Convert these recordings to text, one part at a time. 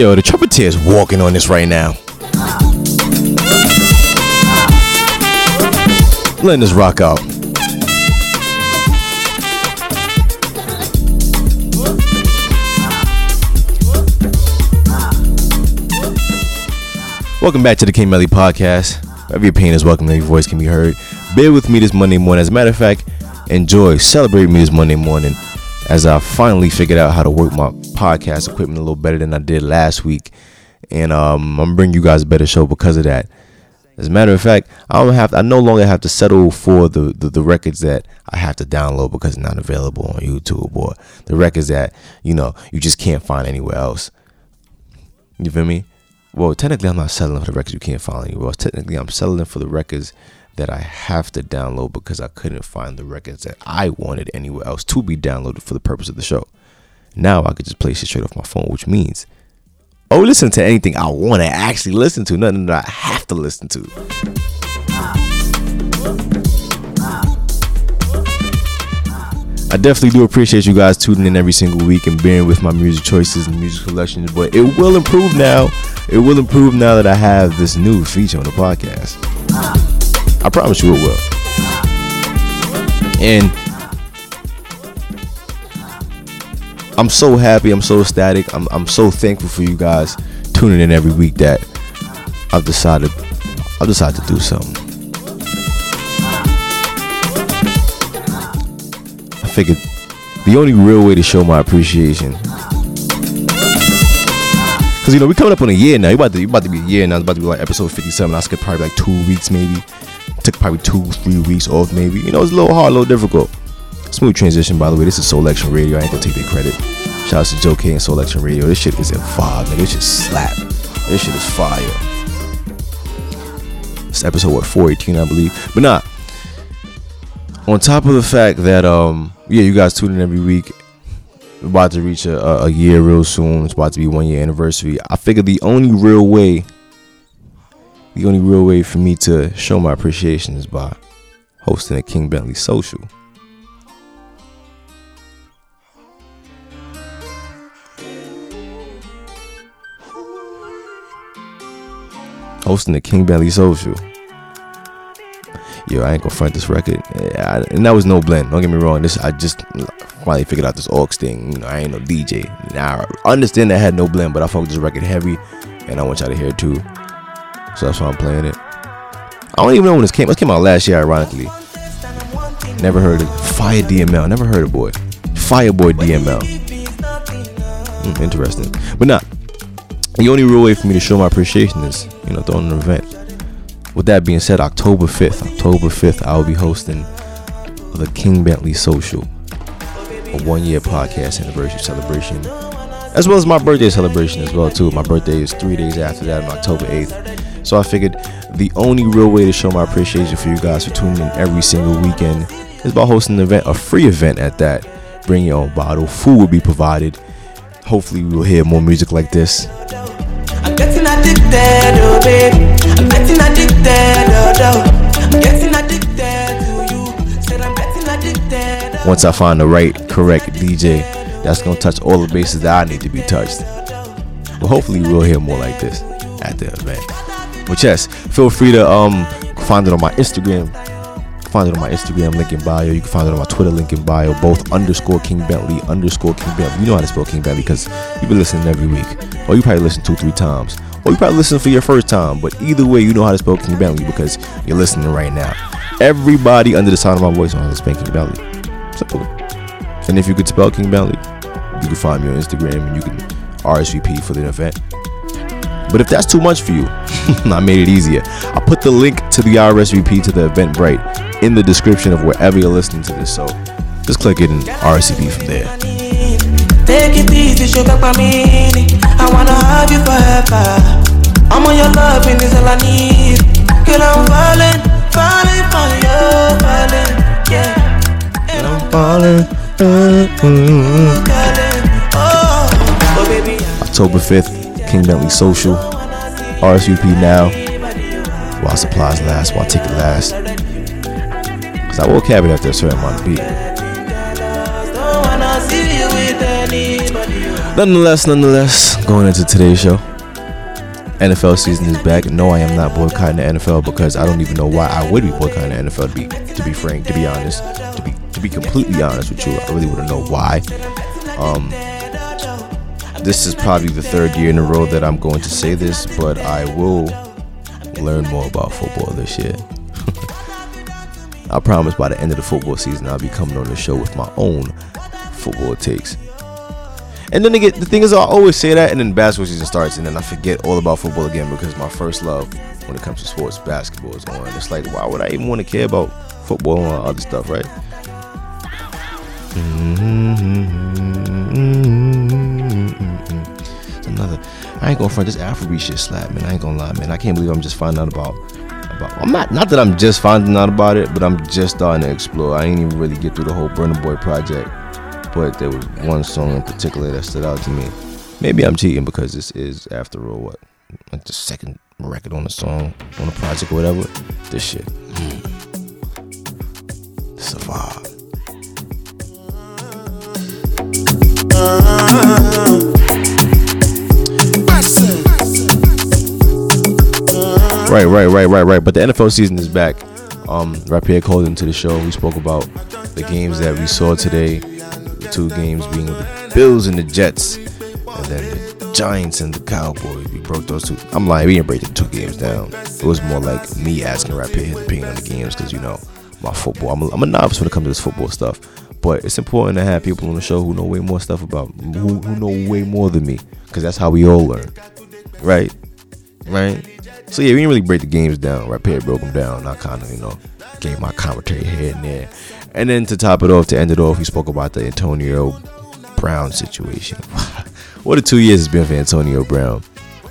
Yo, the trumpeter is walking on this right now. Letting this rock out. Welcome back to the King Bentley Podcast. Every pain is welcome, every voice can be heard. Bear with me this Monday morning. As a matter of fact, enjoy, celebrate me this Monday morning as I finally figured out how to work my podcast equipment a little better than I did last week. And um, I'm bringing you guys a better show because of that. As a matter of fact, I don't have to, I no longer have to settle for the, the, the records that I have to download because it's not available on YouTube or the records that, you know, you just can't find anywhere else. You feel me? well, technically, I'm not selling for the records you can't find anywhere else. Technically, I'm selling for the records that I have to download because I couldn't find the records that I wanted anywhere else to be downloaded for the purpose of the show. Now I could just play shit straight off my phone, which means, oh, listen to anything I want to actually listen to, nothing that I have to listen to. I definitely do appreciate you guys tuning in every single week and bearing with my music choices and music selections, but it will improve now. It will improve now that I have this new feature on the podcast. I promise you it will. And I'm so happy, I'm so ecstatic, I'm, I'm so thankful for you guys tuning in every week that I've decided I've decided to do something. I figured the only real way to show my appreciation Cause you know we're coming up on a year now. You about to you about to be a year now. It's about to be like episode fifty seven. I skipped probably like two weeks maybe. Took probably two three weeks off maybe. You know it's a little hard, a little difficult. Smooth transition by the way. This is Soul Action Radio. I ain't gonna take the credit. Shout out to Joe K and Soul Action Radio. This shit is in five, nigga. This shit slap. This shit is fire. It's episode what 418 I believe. But nah. On top of the fact that um yeah you guys tune in every week we're about to reach a, a, year real soon. It's about to be one year anniversary. I figured the only real way, the only real way for me to show my appreciation is by hosting a King Bentley social. Hosting the King Bentley social. Yo, I ain't gonna front this record, yeah, I, and that was no blend. Don't get me wrong. This I just finally figured out this aux thing. You know, I ain't no DJ. Now I understand that I had no blend, but I fuck this record heavy, and I want y'all to hear it too. So that's why I'm playing it. I don't even know when this came. This came out last year, ironically. Never heard of Fire DML. Never heard of boy. Fireboy DML. Hmm, interesting, but not. The only real way for me to show my appreciation is, you know, throwing an event. With that being said, October 5th, October 5th, I will be hosting the King Bentley Social, a one year podcast anniversary celebration, as well as my birthday celebration as well too. My birthday is three days after that on October 8th. So I figured the only real way to show my appreciation for you guys for tuning in every single weekend is by hosting an event, a free event at that. Bring your own bottle, food will be provided. Hopefully, we will hear more music like this. I'm getting addicted, oh baby. I'm getting addicted, oh, oh. I'm getting addicted to you. Said I'm getting addicted. Once I find the right, correct DJ that's gonna touch all the bases that I need to be touched. But hopefully, we'll hear more like this at the event. But yes, feel free to um find it on my Instagram. Find it on my Instagram link in bio. You can find it on my Twitter link in bio. Both underscore King Bentley underscore King Bentley. You know how to spell King Bentley because you've been listening every week, or you probably listen two, three times, or you probably listen for your first time. But either way, you know how to spell King Bentley because you're listening right now. Everybody under the sound of my voice knows how to spell King Bentley. Simple. And if you could spell King Bentley, you can find me on Instagram and you can RSVP for the event. But if that's too much for you, I made it easier. I put the link to the RSVP to the Eventbrite in the description of wherever you're listening to this. So just click it and RSVP from there. Take it easy, sugar for me. I wanna have you forever. I'm on your loving is all I need. Girl, I'm falling, falling for you, falling, yeah. And I'm Falling. calling, oh, oh baby. October 5th, King Bentley Social. RSVP now while supplies last, while ticket last. Cause I will have it after a certain amount of anybody. Nonetheless, nonetheless, going into today's show, NFL season is back. No, I am not boycotting the NFL because I don't even know why I would be boycotting the NFL. To be, to be frank, to be honest, to be to be completely honest with you, I really wouldn't know why. Um, this is probably the third year in a row that I'm going to say this, but I will learn more about football this year. I promise by the end of the football season, I'll be coming on the show with my own football takes. And then again, the thing is, I always say that, and then basketball season starts, and then I forget all about football again because my first love when it comes to sports, basketball is on. It's like, why would I even want to care about football and other stuff, right? It's another. I ain't gonna front this Afrobeat shit slap, man. I ain't gonna lie, man. I can't believe I'm just finding out about. About, I'm not not that I'm just finding out about it, but I'm just starting to explore. I ain't even really get through the whole Burna Boy project but there was one song in particular that stood out to me. Maybe I'm cheating because this is, after all, what like the second record on the song on the project or whatever. This shit, mm. vibe. Right, right, right, right, right. But the NFL season is back. Um, Rapiere called into the show. We spoke about the games that we saw today The two games being the Bills and the Jets, and then the Giants and the Cowboys. We broke those two. I'm lying, we didn't break the two games down. It was more like me asking Rap his opinion on the games because, you know, my football. I'm a, I'm a novice when it comes to this football stuff. But it's important to have people on the show who know way more stuff about, who, who know way more than me, because that's how we all learn. Right? Right? So yeah, we didn't really break the games down. Rapiere broke them down. I kind of, you know, gave my commentary here and there. And then to top it off, to end it off, he spoke about the Antonio Brown situation. what a two years has been for Antonio Brown.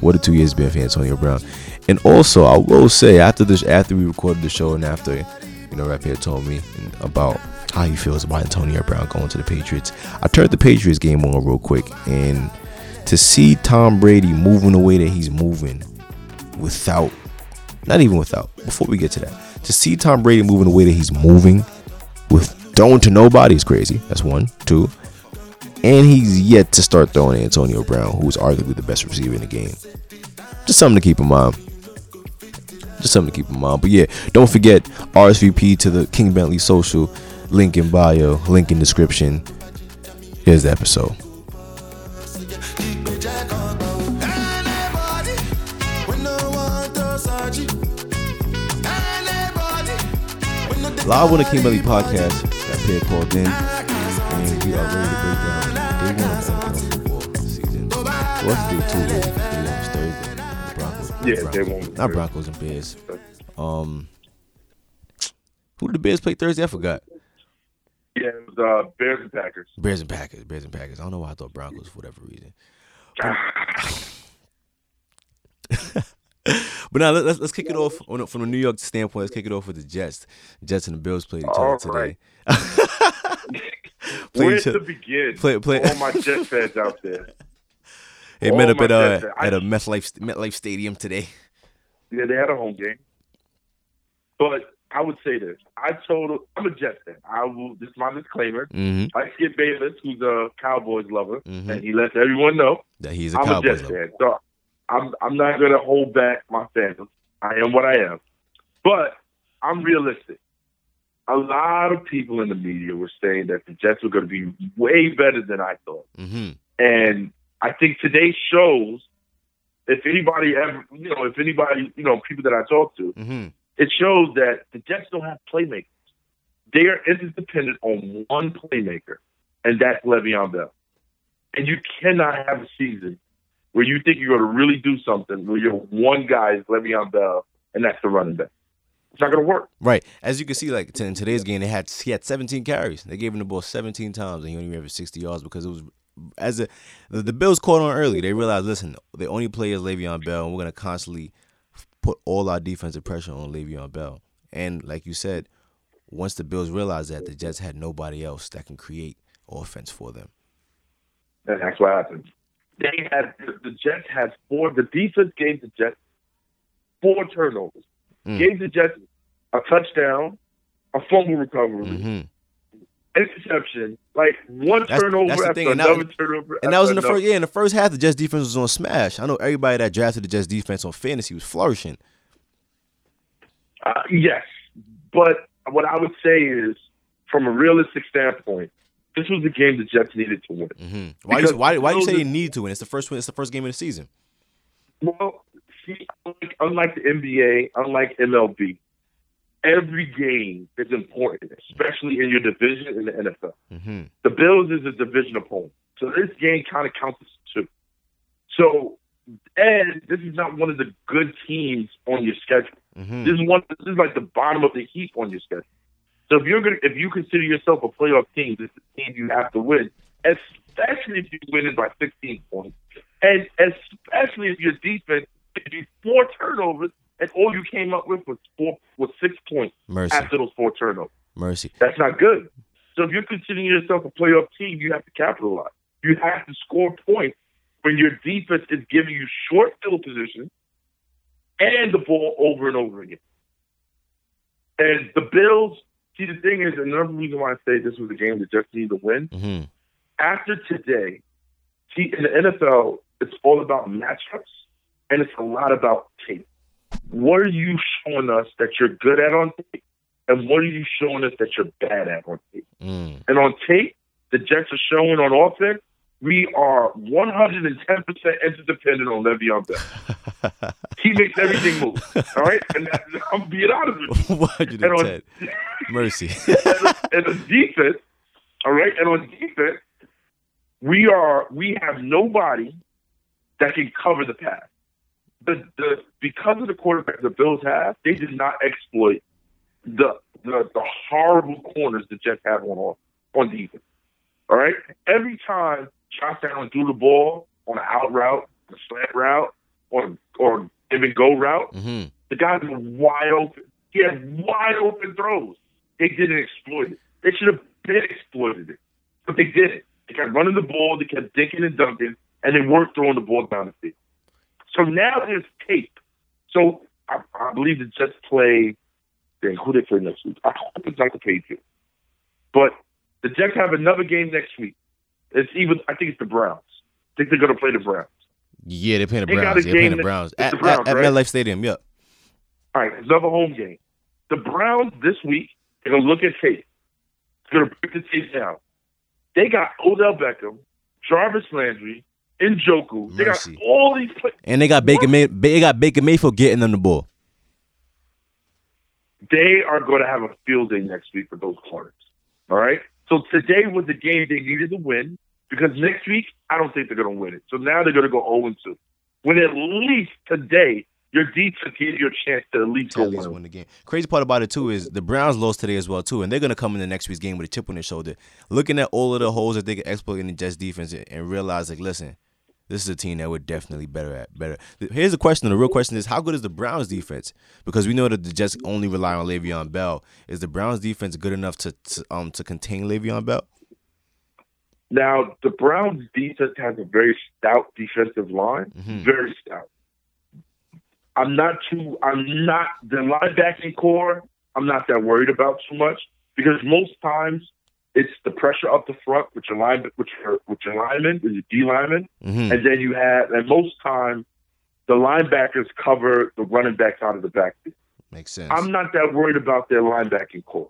What a two years has been for Antonio Brown. And also, I will say after this, after we recorded the show, and after you know, Rap told me about how he feels about Antonio Brown going to the Patriots, I turned the Patriots game on real quick, and to see Tom Brady moving the way that he's moving, without, not even without, before we get to that, to see Tom Brady moving the way that he's moving with throwing to nobody is crazy. That's one. Two. And he's yet to start throwing Antonio Brown, who's arguably the best receiver in the game. Just something to keep in mind. Just something to keep in mind. But yeah, don't forget RSVP to the King Bentley social. Link in bio, link in description. Here's the episode. Live on the King Bentley podcast, that pair called in, and we are ready to break down day one of the season. What's day two? Day Thursday. Broncos. Yeah, Broncos. day one. Not Broncos and Bears. Um, who did the Bears play Thursday? I forgot. Yeah, it was uh, Bears and Packers. Bears and Packers. Bears and Packers. I don't know why I thought Broncos for whatever reason. But now let's let's kick it off on, from a New York standpoint. Let's kick it off with the Jets. Jets and the Bills played each other today. Played Where each to begin? play- play- All my Jets fans out there. They all met up at uh, Jets at a MetLife MetLife Stadium today. Yeah, they had a home game. But I would say this. I told I'm a Jets fan. I will this is my disclaimer. Mm-hmm. I Skip Bayless, who's a Cowboys lover, Mhm. and he lets everyone know That he's a I'm a Cowboys Jets lover. fan. So I'm I'm not gonna hold back my fandom. I am what I am. But I'm realistic. A lot of people in the media were saying that the Jets were gonna be way better than I thought. Mm-hmm. And I think today shows if anybody ever, you know, if anybody, you know, people that I talk to, Mm-hmm. it shows that the Jets don't have playmakers. They are interdependent on one playmaker, and that's Le'Veon Bell. And you cannot have a season where you think you're going to really do something where your one guy is Le'Veon Bell, and that's the running back. It's not going to work. Right. As you can see, like in today's game, they had he had 17 carries. They gave him the ball 17 times, and he only ran for 60 yards because it was as a the, the Bills caught on early. They realized, listen, the only play is Le'Veon Bell, and we're gonna constantly put all our defensive pressure on Le'Veon Bell. And like you said, once the Bills realized that, the Jets had nobody else that can create offense for them. And that's what happened. They had the Jets had four. The defense gave the Jets four turnovers. Mm. Gave the Jets a touchdown, a fumble recovery, hmm interception, like one That's- turnover that's the after thing, and that- another turnover. And that was in the first yeah, in the first half the Jets defense was on smash. I know everybody that drafted the Jets defense on fantasy was flourishing. Uh, yes, but what I would say is, from a realistic standpoint, this was the game the Jets needed to win. hmm Why you, why why you those say they need to win? It's the first win. It's the first game of the season. Well, see, unlike, unlike the NBA, unlike MLB, every game is important, especially in your division in the NFL. hmm The Bills is a division opponent, so this game kind of counts as two. So, and this is not one of the good teams on your schedule. hmm This is one. This is like the bottom of the heap on your schedule. So if you're gonna, if you consider yourself a playoff team, this is the team you have to win, especially if you win it by 16 points, and especially if your defense you four turnovers and all you came up with was four was six points Mercy, after those four turnovers. mercy. That's not good. So if you're considering yourself a playoff team, you have to capitalize. You have to score points when your defense is giving you short field position and the ball over and over again. And the Bills, see, the thing is, another reason why I say this was a game that just needed to win. hmm After today, see, in the NFL, it's all about matchups and it's a lot about tape. What are you showing us that you're good at on tape? And what are you showing us that you're bad at on tape? Mm. And on tape, the Jets are showing on offense, we are 110% interdependent on Le'Veon Bell. He makes everything move. All right? And that, I'm being honest with you. And and on. Mercy. and on defense, all right, and on defense, we are we have nobody that can cover the pass. The the because of the quarterback the Bills have, they did not exploit the the, the horrible corners the Jets have on on defense. All right, every time Josh Allen threw the ball on an out route, a slant route, or or even go route, hmm the guys were wide open. He had wide open throws. They didn't exploit it. They should have been exploited it, but they didn't. They kept running the ball. They kept dinking and dunking, and they weren't throwing the ball down the field. So now there's tape. So I, I believe the Jets play. Dang, who they play next week? I hope it's not the Patriots, but the Jets have another game next week. It's even. I think it's the Browns. I think they're going to play the Browns. Yeah, they're playing the They got Browns. a They're playing game the Browns at, the Browns, at, at? MetLife Stadium. Yep. All right, another home game. The Browns this week, they're going to look at tape. They're going to break the tape down. They got Odell Beckham, Jarvis Landry, Njoku. They Mercy. got all these players. And they got Baker May. They got Baker Mayfield getting them the ball. They are going to have a field day next week for those corners. All right? So today was the game they needed to win because next week, I don't think they're going to win it. So now they're going to go 0 2. When at least today, your defense gives you a chance to at least to at least win. win the game. Crazy part about it too is the Browns lost today as well too, and they're gonna come in the next week's game with a chip on their shoulder, looking at all of the holes that they can exploit in the Jets defense and realize like, listen, this is a team that we're definitely better at. Better. Here's the question: the real question is, how good is the Browns defense? Because we know that the Jets only rely on Le'Veon Bell. Is the Browns defense good enough to, to um to contain Le'Veon Bell? Now, the Browns defense has a very stout defensive line, Mhm. very stout. I'm not too. I'm not the linebacking core. I'm not that worried about too much because most times it's the pressure up the front with your line, with your with your with your D linemen, hmm and then you have, and most times the linebackers cover the running backs out of the backfield. Makes sense. I'm not that worried about their linebacking core.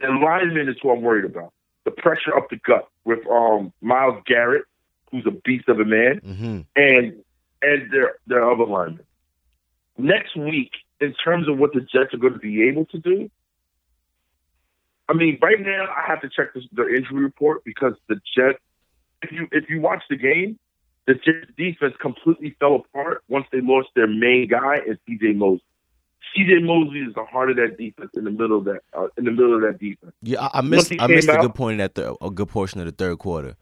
Their linemen is who I'm worried about. The pressure up the gut with um Myles Garrett, who's a beast of a man, hmm and and their their other linemen. Next week, in terms of what the Jets are going to be able to do, I mean, right now I have to check this, the injury report because the Jets. If you if you watch the game, the Jets defense completely fell apart once they lost their main guy and C.J. Mosley. C.J. Mosley is the heart of that defense in the middle of that uh, in the middle of that defense. Yeah, I, I missed. I missed came a good out- point at the a good portion of the third quarter.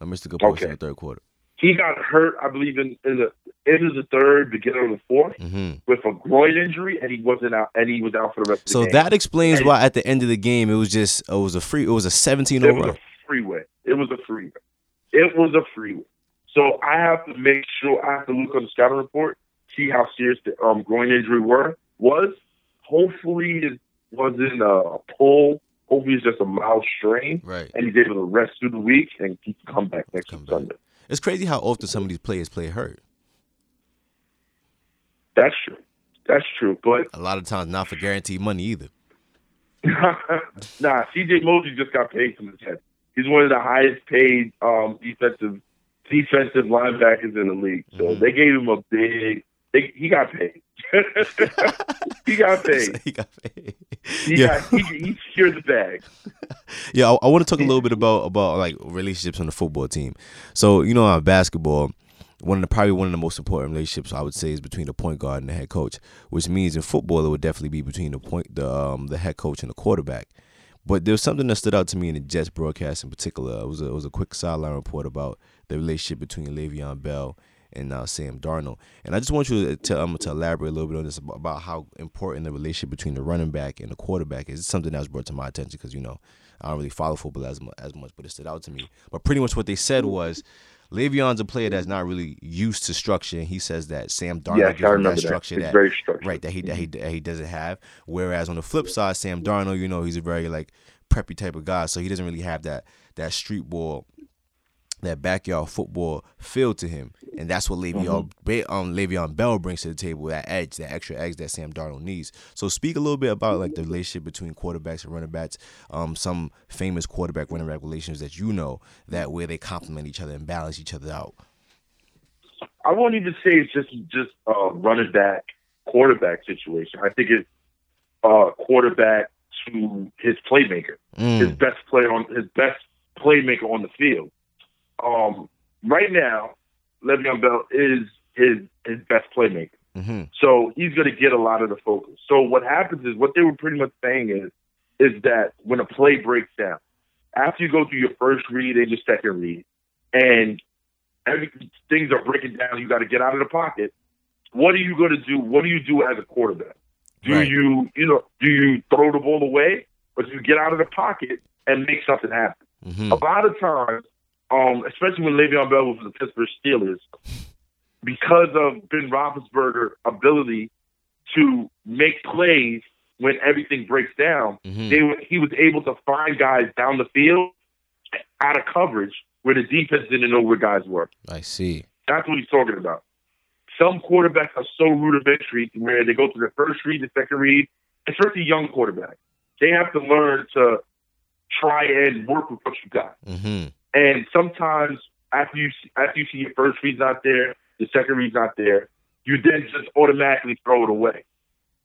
I missed a good portion Okay. of the third quarter. He got hurt, I believe, in, in the of the third, beginning of the fourth, hmm with a groin injury, and he wasn't out, and he was out for the rest of the So that explains And- why at the end of the game it was just it was a free it was a 17 over. it was a freeway. It was a freeway. It was a freeway. So I have to make sure I have to look on the scouting report, see how serious the um, groin injury were was. Hopefully, it wasn't a pull Hopefully, it's just a mild strain, Right. and he's able to rest through the week and he can come back next Come back. Sunday. It's crazy how often some of these players play hurt. That's true. That's true. But A lot of times not for guaranteed money either. nah, CJ Mosley just got paid from his head. He's one of the highest paid um, defensive defensive linebackers in the league. So Mhm. they gave him a big. They, he got paid. he got paid. he got paid. He yeah. got he, he secured the bag. Yeah, I, I want to talk a little bit about about like relationships on the football team. So you know, on basketball, one of the probably one of the most important relationships I would say is between the point guard and the head coach, which means in football it would definitely be between the point the um the head coach and the quarterback. But there was something that stood out to me in the Jets broadcast in particular. It was a, it was a quick sideline report about the relationship between Le'Veon Bell and uh, Sam Darnold. And I just want you to um, to elaborate a little bit on this about, about how important the relationship between the running back and the quarterback is. It's something that was brought to my attention because you know I don't really follow football as as much, but it stood out to me. But pretty much what they said was. Le'Veon's a player that's not really used to structure, and he says that Sam Darnold yes, gives him that that. structure It's that very structured. right that he that he mm-hmm. that he doesn't have. Whereas on the flip side, Sam Darnold, you know, he's a very like preppy type of guy, so he doesn't really have that that street ball, that backyard football feel to him, and that's what Le'Veon Ba- um Le'Veon Bell brings to the table. That edge, that extra edge that Sam Darnold needs. So speak a little bit about like the relationship between quarterbacks and running backs. Um, some famous quarterback running back relations that you know that where they complement each other and balance each other out. I won't even say it's just just a running back quarterback situation. I think it's uh, quarterback to his playmaker, his Mm, best player on his best playmaker on the field. Um, right now, Le'Veon Bell is his his best playmaker, hmm so he's going to get a lot of the focus. So what happens is what they were pretty much saying is is that when a play breaks down, after you go through your first read and your second read, and every things are breaking down, you got to get out of the pocket. What are you going to do? What do you do as a quarterback? Do Right. you, you know, do you throw the ball away, or do you get out of the pocket and make something happen? hmm A lot of times, um, especially when Le'Veon Bell was with the Pittsburgh Steelers, because of Ben Roethlisberger's ability to make plays when everything breaks down, hmm they, he was able to find guys down the field out of coverage where the defense didn't know where guys were. I see. That's what he's talking about. Some quarterbacks are so rudimentary where they go through the first read, the second read, especially young quarterbacks. They have to learn to try and work with what you got. hmm And sometimes after you after you see your first read's not there, the second read's not there, you then just automatically throw it away.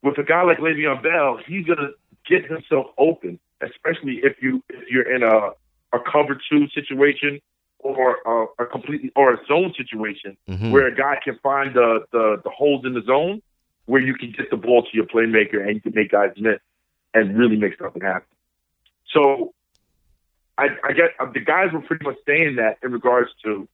With a guy like Le'Veon Bell, he's gonna get himself open, especially if you if you're in a a cover two situation or a, a completely or a zone situation hmm where a guy can find the, the the holes in the zone where you can get the ball to your playmaker and you can make guys miss and really make something happen. So I, I get uh, the guys were pretty much saying that in regards to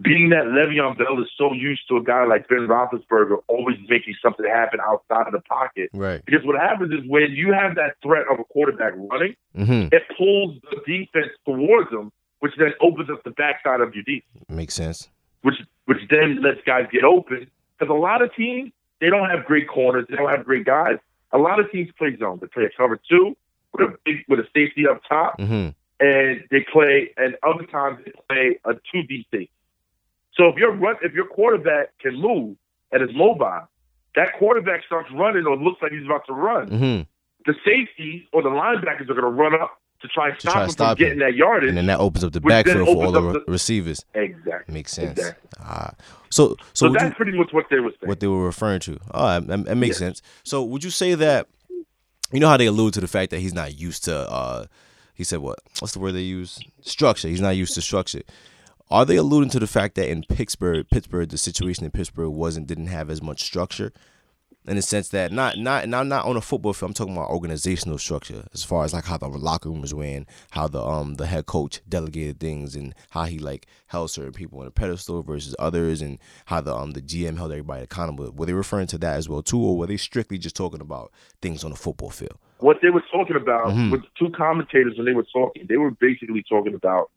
being that Le'Veon Bell is so used to a guy like Ben Roethlisberger always making something happen outside of the pocket. Right. Because what happens is when you have that threat of a quarterback running, hmm it pulls the defense towards them, which then opens up the backside of your defense Makes sense. which which then lets guys get open. Because a lot of teams they don't have great corners, they don't have great guys. A lot of teams play zone. They play a cover two with a big with a safety up top, hmm and they play. And other times they play a two D safety. So if your run, if your quarterback can move and is mobile, that quarterback starts running or looks like he's about to run. hmm The safeties or the linebackers are going to run up to try and To stop try him to stop from getting that yardage. And then that opens up the backfield for all the re- the- receivers. exactly. Makes sense. Exactly. Ah. So, so, So, that's you, pretty much what they were saying. what they were referring to. Oh, that, that- that makes Yeah. sense. So, would you say that you know how they allude to the fact that he's not used to? uh He said what? What's the word they use? Structure. He's not used to structure. Are they alluding to the fact that in Pittsburgh, Pittsburgh, the situation in Pittsburgh wasn't didn't have as much structure, in the sense that not not not not on a football field. I'm talking about organizational structure, as far as like how the locker room was ran, how the um the head coach delegated things, and how he like held certain people on a pedestal versus others, and how the um the GM held everybody accountable. Were they referring to that as well too, or were they strictly just talking about things on the football field? what they were talking about Mhm. with the two commentators when they were talking, they were basically talking about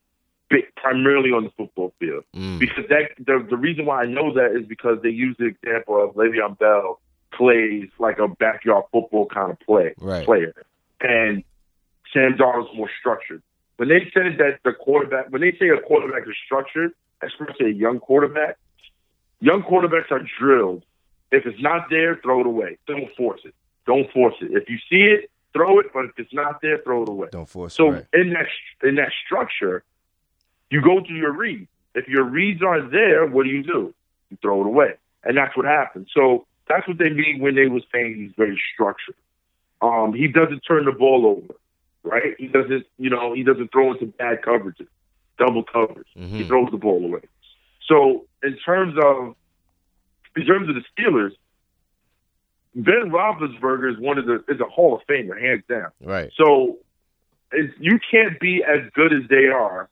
primarily on the football field. Mm. Because that the, the reason why I know that is because they use the example of Le'Veon Bell plays like a backyard football kind of play Right. player, and Sam Darnold's more structured. When they said that the quarterback, when they say a quarterback is structured, especially a young quarterback, young quarterbacks are drilled. If it's not there, throw it away. Don't force it. Don't force it. If you see it, throw it. But if it's not there, throw it away. Don't force So it. Right. in that in that structure, you go through your reads. If your reads aren't there, what do you do? You throw it away, and that's what happened. So that's what they mean when they was saying he's very structured. Um, he doesn't turn the ball over, right? He doesn't, you know, he doesn't throw into bad coverages, double coverage. He Mhm. throws the ball away. So in terms of in terms of the Steelers, Ben Roethlisberger is one of the is a Hall of Famer, hands down. Right. So it's, you can't be as good as they are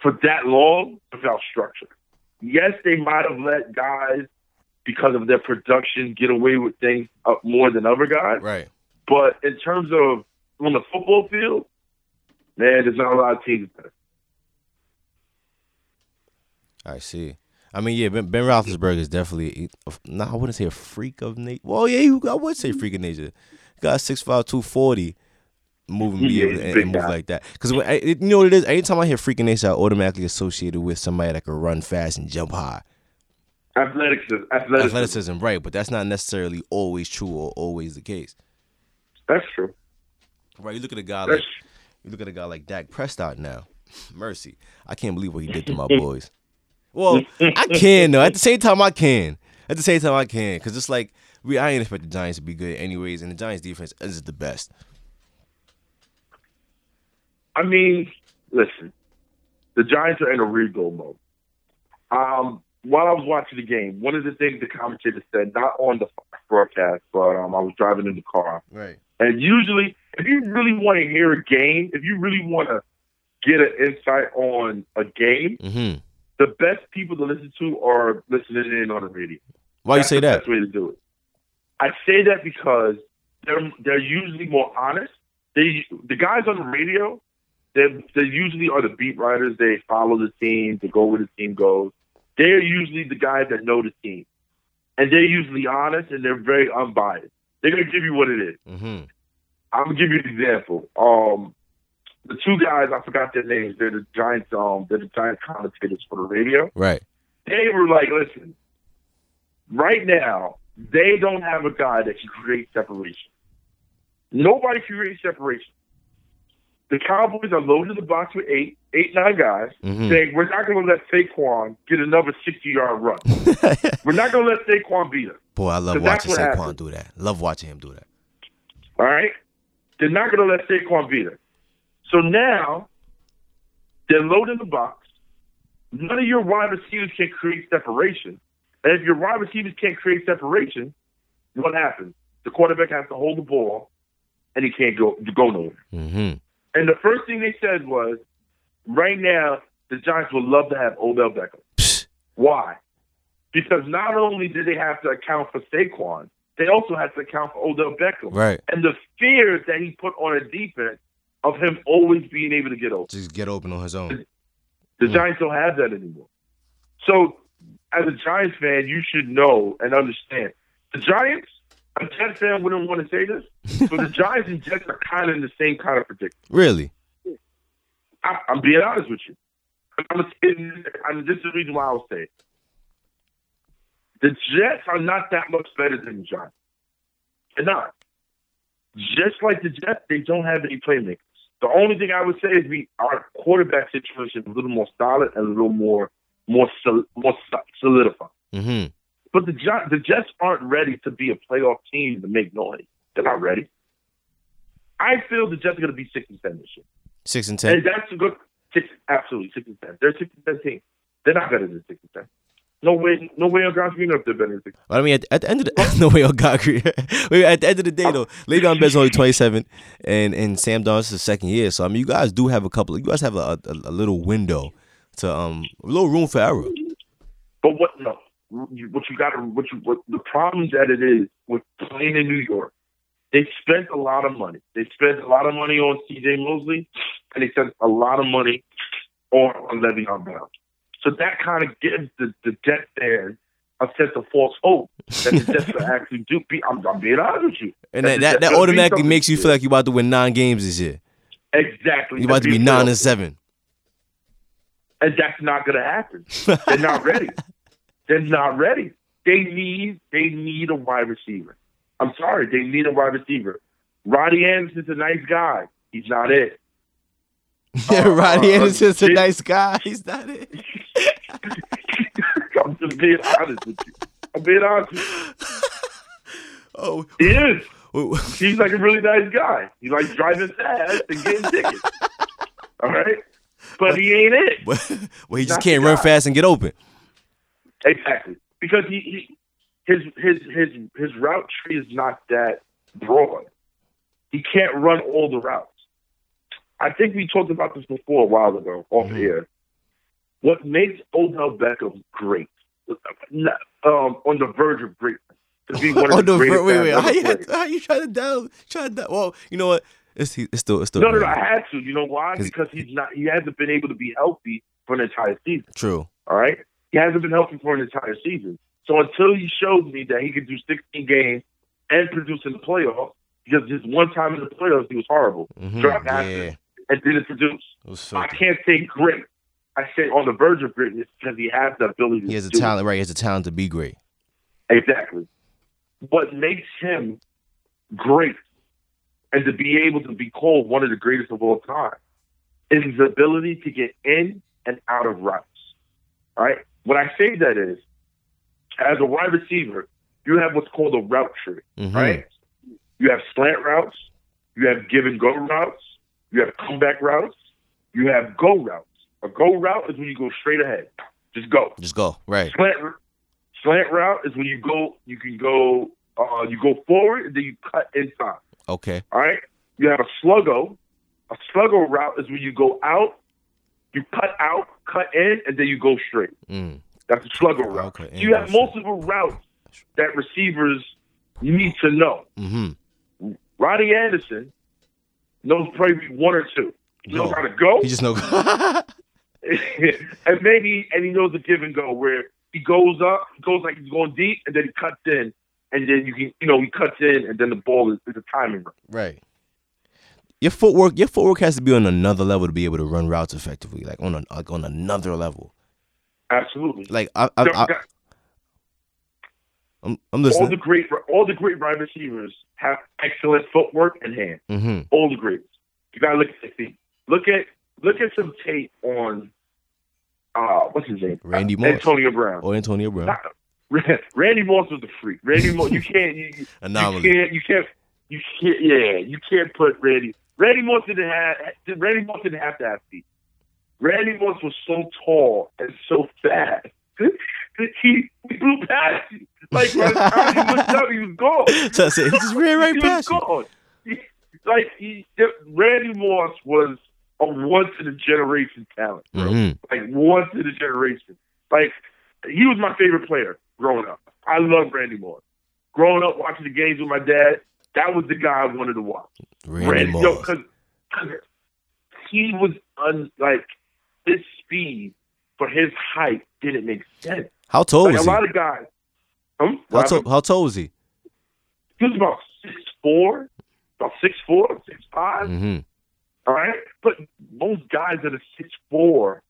for that long without structure. Yes, they might have let guys because of their production get away with things uh, more than other guys. Right. But in terms of on the football field, man, there's not a lot of teams better. I see. I mean, yeah, Ben, ben Roethlisberger is definitely no, I wouldn't say a freak of nature. Well, yeah, you- I would say freak of nature. Got 6'5", 240, moving be Yeah, able to and, and move guy. like that. Because you know what it is. Anytime I hear freak of nature, I automatically associate it with somebody that can run fast and jump high. Athleticism, athleticism. Athleticism, right? But that's not necessarily always true or always the case. That's true. Right? You look at a guy like That's you look at a guy like Dak Prescott now. Mercy, I can't believe what he did to my boys. Well, I can though. At the same time, I can. At the same time, I can because it's like we. I ain't expect the Giants to be good anyways, and the Giants defense is the best. I mean, listen, the Giants are in a rebuild mode. Um, while I was watching the game, one of the things the commentator said, not on the broadcast, but um, I was driving in the car, Right. and usually, if you really want to hear a game, if you really want to get an insight on a game, Mm-hmm. the best people to listen to are listening in on the radio. Why you say the that? Best way to do it. I say that because they're they're usually more honest. They the guys on the radio, they they usually are the beat writers. They follow the team. They go where the team goes. They're usually the guys that know the team, and they're usually honest and they're very unbiased. They're gonna give you what it is. Mm-hmm. I'm gonna give you an example. Um, the two guys I forgot their names. They're the Giants. Um, they're the Giants commentators for the radio Right. they were like, listen, right now, they don't have a guy that can create separation. Nobody can create separation. The Cowboys are loaded the box with eight, eight, nine guys, Mhm. saying, we're not going to let Saquon get another 60 yard run. we're not going to let Saquon beat us. Boy, I love watching Saquon happened. do that. Love watching him do that. All right? They're not going to let Saquon beat us. So now, they're loading the box. None of your wide receivers can create separation. And if your wide receivers can't create separation, what happens? The quarterback has to hold the ball, and he can't go go nowhere. Mm-hmm. And the first thing they said was, right now, the Giants would love to have Odell Beckham. Why? Because not only did they have to account for Saquon, they also had to account for Odell Beckham. Right. And the fear that he put on a defense of him always being able to get open. Just get open on his own. The Mm. Giants don't have that anymore. So, as a Giants fan, you should know and understand. The Giants, a Jets fan wouldn't want to say this, but the Giants and Jets are kind of in the same kind of predicament. Really? I, I'm being honest with you. I'm gonna this, and this is the reason why I'll say it. The Jets are not that much better than the Giants. They're not. Just like the Jets, they don't have any playmakers. The only thing I would say is we our quarterback situation is a little more solid and a little more more sol- more solidified. Mm-hmm. But the Gi- the Jets aren't ready to be a playoff team to make noise. They're not ready. I feel the Jets are going to be six and ten this year. Six and ten. And that's a good six. Absolutely, six and ten. They're six and ten team. They're not better than six and ten. No way. No way on God's green if they're better than six. But I mean, at, at the end of the no way, oh God, Wait, at the end of the day though, Le'Veon Bell's only twenty seven, and and Sam Darnold's his second year. So I mean, you guys do have a couple. You guys have a, a, a little window to um a little room for error. But what? No. You- What you got to what you what the problem that it is with playing in New York. They spent a lot of money. They spent a lot of money on C.J. Mosley, and they spent a lot of money on, on Le'Veon Bell. So that kind of gives the the Jets there a sense of false hope that the Jets will actually do. Be, I'm, I'm being honest with you. And That that, that, that automatically makes you feel like you're about to win nine games this year. Exactly. You're about to be nine and seven. and that's not going to happen. They're not ready. They're not ready. They need they need a wide receiver. I'm sorry, they need a wide receiver. Robby Anderson's a nice guy. He's not it. Yeah, Uh, Robby uh, Anderson's a nice guy. He's not it. I'm just being honest with you. I'm being honest. With you. Oh, He is. He's like a really nice guy. He likes driving fast and getting tickets. All right, but he ain't it. but well, he just Not can't run fast and get open. Exactly, because he, he his his his his route tree is not that broad. He can't run all the routes. I think we talked about this before a while ago off Mhm. air. What makes Odell Beckham great, um, on the verge of greatness, to be one of the no, greatest wait, wait, how you, played. how you trying to down, trying to down? Well, you know what? It's it's still it's still No, no, no. I had to. You know why? 'Cause- Because he's not. He hasn't been able to be healthy for an entire season. true. All right, he hasn't been healthy for an entire season. So until he showed me that he could do 16 games and produce in the playoffs, because just one time in the playoffs he was horrible Mhm, Drop Yeah, after. and didn't produce. I can't say great. I say on the verge of greatness because he has the ability. He has to a do it. talent, right? He has a talent to be great. Exactly. What makes him great and to be able to be called one of the greatest of all time is his ability to get in and out of routes. All right? What I say that is, as a wide receiver, you have what's called a route tree, Mhm. right? You have slant routes, you have give and go routes, you have comeback routes, you have go routes. A go route is when you go straight ahead. Just go. Just go right. Slant slant route is when you go you can go uh you go forward and then you cut inside. Okay. All right? You have a sluggo. A sluggo route is when you go out, you cut out, cut in, and then you go straight. Mm. That's a sluggo route. Okay, you have multiple routes that receivers need to know. Mm-hmm. Robby Anderson knows probably one or two. He knows how to go, He just know. and maybe and he knows the give and go where he goes up, he goes like he's going deep, and then he cuts in, and then you can you know he cuts in, and then the ball is, is a timing. run. right. Your footwork, your footwork has to be on another level to be able to run routes effectively, like on a, like on another level. Absolutely. Like I, I, I, I'm, I'm all the great all the great wide receivers have excellent footwork and hand. mm-hmm. All the greats. You gotta look at the feet. Look at look at some tape on uh what's his name? Randy Moss. Antonio Brown. Or Antonio Brown. Not- Randy Moss was a freak. Randy Moss, you can't, you, you can't, you can't, you can't, yeah, you can't put Randy. Randy Moss didn't have, Randy Moss didn't have to have feet. Randy Moss was so tall and so fast. He, he blew past you. Like by the time he looked up, he was gone. So I said, he just ran right he past was gone. He, like he, Randy Moss was a once in a generation talent, bro Mhm. like once in a generation. Like he was my favorite player growing up. I love Randy Moss. Growing up watching the games with my dad, that was the guy I wanted to watch. Randy Moss. yo, cause, 'cause he was un, like his speed for his height didn't make sense. How tall Like a was he? A lot of guys. Um, How tall, how tall was he? He was about six four, about six four, six five. Mm-hmm. All right, but most guys that are six four,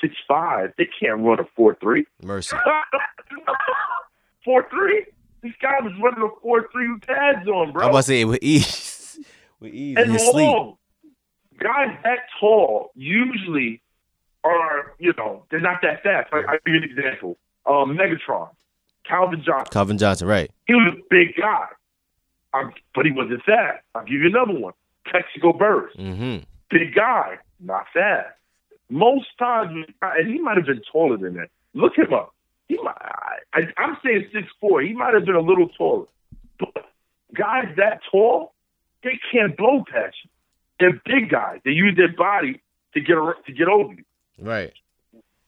six five, they can't run a four three. Mercy. four three. This guy was running a four three with pads on, bro. I'm about to say with ease. with ease. and in his sleep. Guys that tall usually are, you know, they're not that fast. Like, I'll give you an example. Um, Megatron, Calvin Johnson. Calvin Johnson, right. He was a big guy, um, but he wasn't fast. I'll give you another one. Plaxico Burress. Mm-hmm. big guy, not fast. Most times, and he might have been taller than that. Look him up. He might. I, I'm saying six four. He might have been a little taller. But guys that tall, they can't blow past you. They're big guys. They use their body to get to get over you. Right.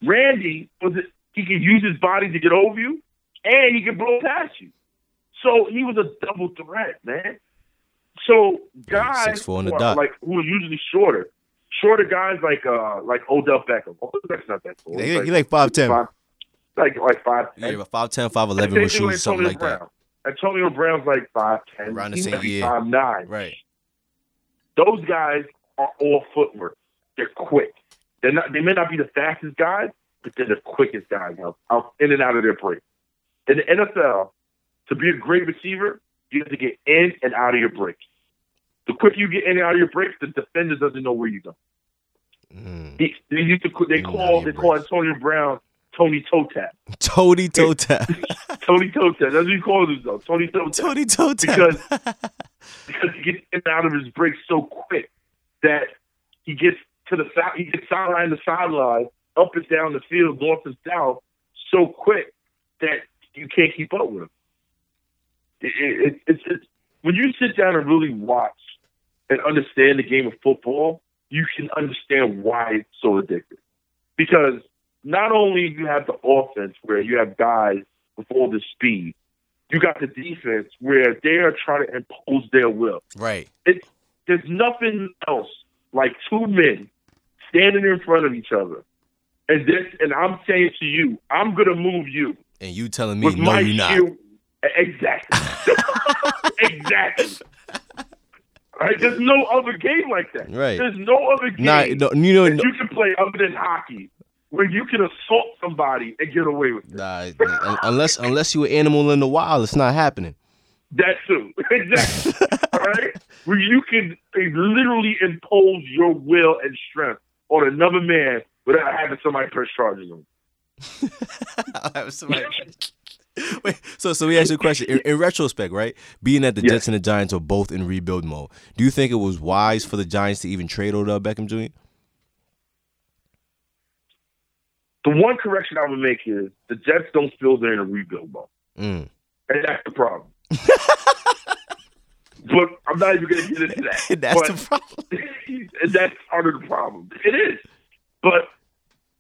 Randy was it? He could use his body to get over you, and he could blow past you. So he was a double threat, man. So guys 6'4" on the who are, like who are usually shorter, shorter guys like uh like Odell Beckham. Odell Beckham's not that tall. He, He's like, he like 5'10. five, like like five. Yeah, ten. about 5'10, 5'11 with shoes, with something like that. Antonio Brown's like five ten. Around the He same year. Five nine. Right. Those guys are all footwork. They're quick. They're not. They may not be the fastest guys, but they're the quickest guys out, out in and out of their break. In the NFL, to be a great receiver, you have to get in and out of your breaks. The quicker you get in and out of your breaks, the defender doesn't know where you're going. Mm. He, they used to they In and out call they call. Antonio Brown Tony Toe Tap. Tony toe tap. Tony Toe Tap. That's what he calls himself. Tony Toe Tap. Tony toe tap. Because- because he gets in and out of his breaks so quick that he gets to the side, he gets sideline to sideline, up and down the field, north and south, so quick that you can't keep up with him. It, it, it, it's, it's when you sit down and really watch and understand the game of football, you can understand why it's so addictive. Because not only you have the offense where you have guys with all the speed, you got the defense where they are trying to impose their will. right. There's nothing else like two men standing in front of each other. And this and I'm saying to you, I'm gonna move you And you telling me no, you're not. shield. Exactly. exactly. Right? There's no other game like that. Right. There's no other game no, you know, that no, you can play other than hockey where you can assault somebody and get away with it. nah, unless unless you an animal in the wild, it's not happening. That too. Exactly. All right? Where you can literally impose your will and strength on another man without having somebody press charges on. you. I'll have somebody- Wait, so so we ask you a question. In, in retrospect, right? Being that the Yeah. Jets and the Giants are both in rebuild mode, do you think it was wise for the Giants to even trade Odell Beckham Jr.? The one correction I would make is the Jets don't feel they're in a rebuild mode. Mm. And that's the problem. but I'm not even going to get into that. That's But- the problem. that's part of the problem. It is. But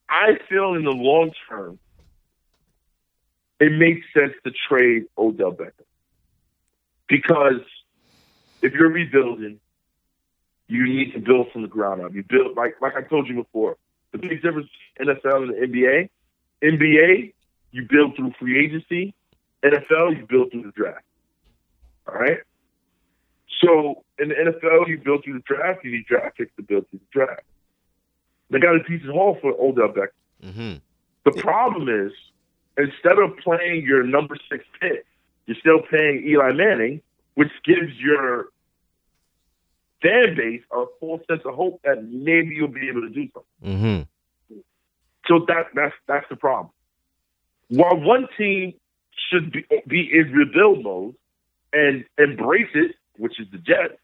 I feel in the long term, it makes sense to trade Odell Beckham. Because if you're rebuilding, you need to build from the ground up. You build like like I told you before. The big difference between NFL and the NBA. NBA, you build through free agency. NFL, you build through the draft. All right. So in the NFL, you build through the draft. You need draft picks to build through the draft. They got a decent haul for Odell Beckham. hmm The problem is, instead of playing your number six pick, you're still paying Eli Manning, which gives your fan base a full sense of hope that maybe you'll be able to do something. hmm So that that's that's the problem. While one team should be, be in rebuild mode and embrace it, which is the Jets,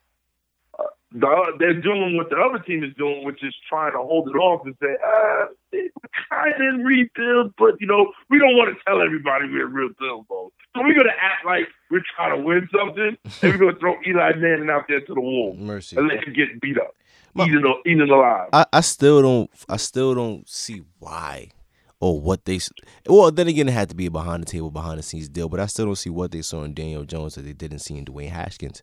the, they're doing what the other team is doing, which is trying to hold it off and say, uh, we're kind of rebuild, but you know, we don't want to tell everybody we're rebuild mode. So we're gonna act like we're trying to win something, and we're gonna throw Eli Manning out there to the wolves Mercy. and let him get beat up, Ma- eaten, eaten alive. I, I still don't I still don't see why or what they well then again it had to be a behind the table behind the scenes deal but I still don't see what they saw in Daniel Jones that they didn't see in Dwayne Haskins.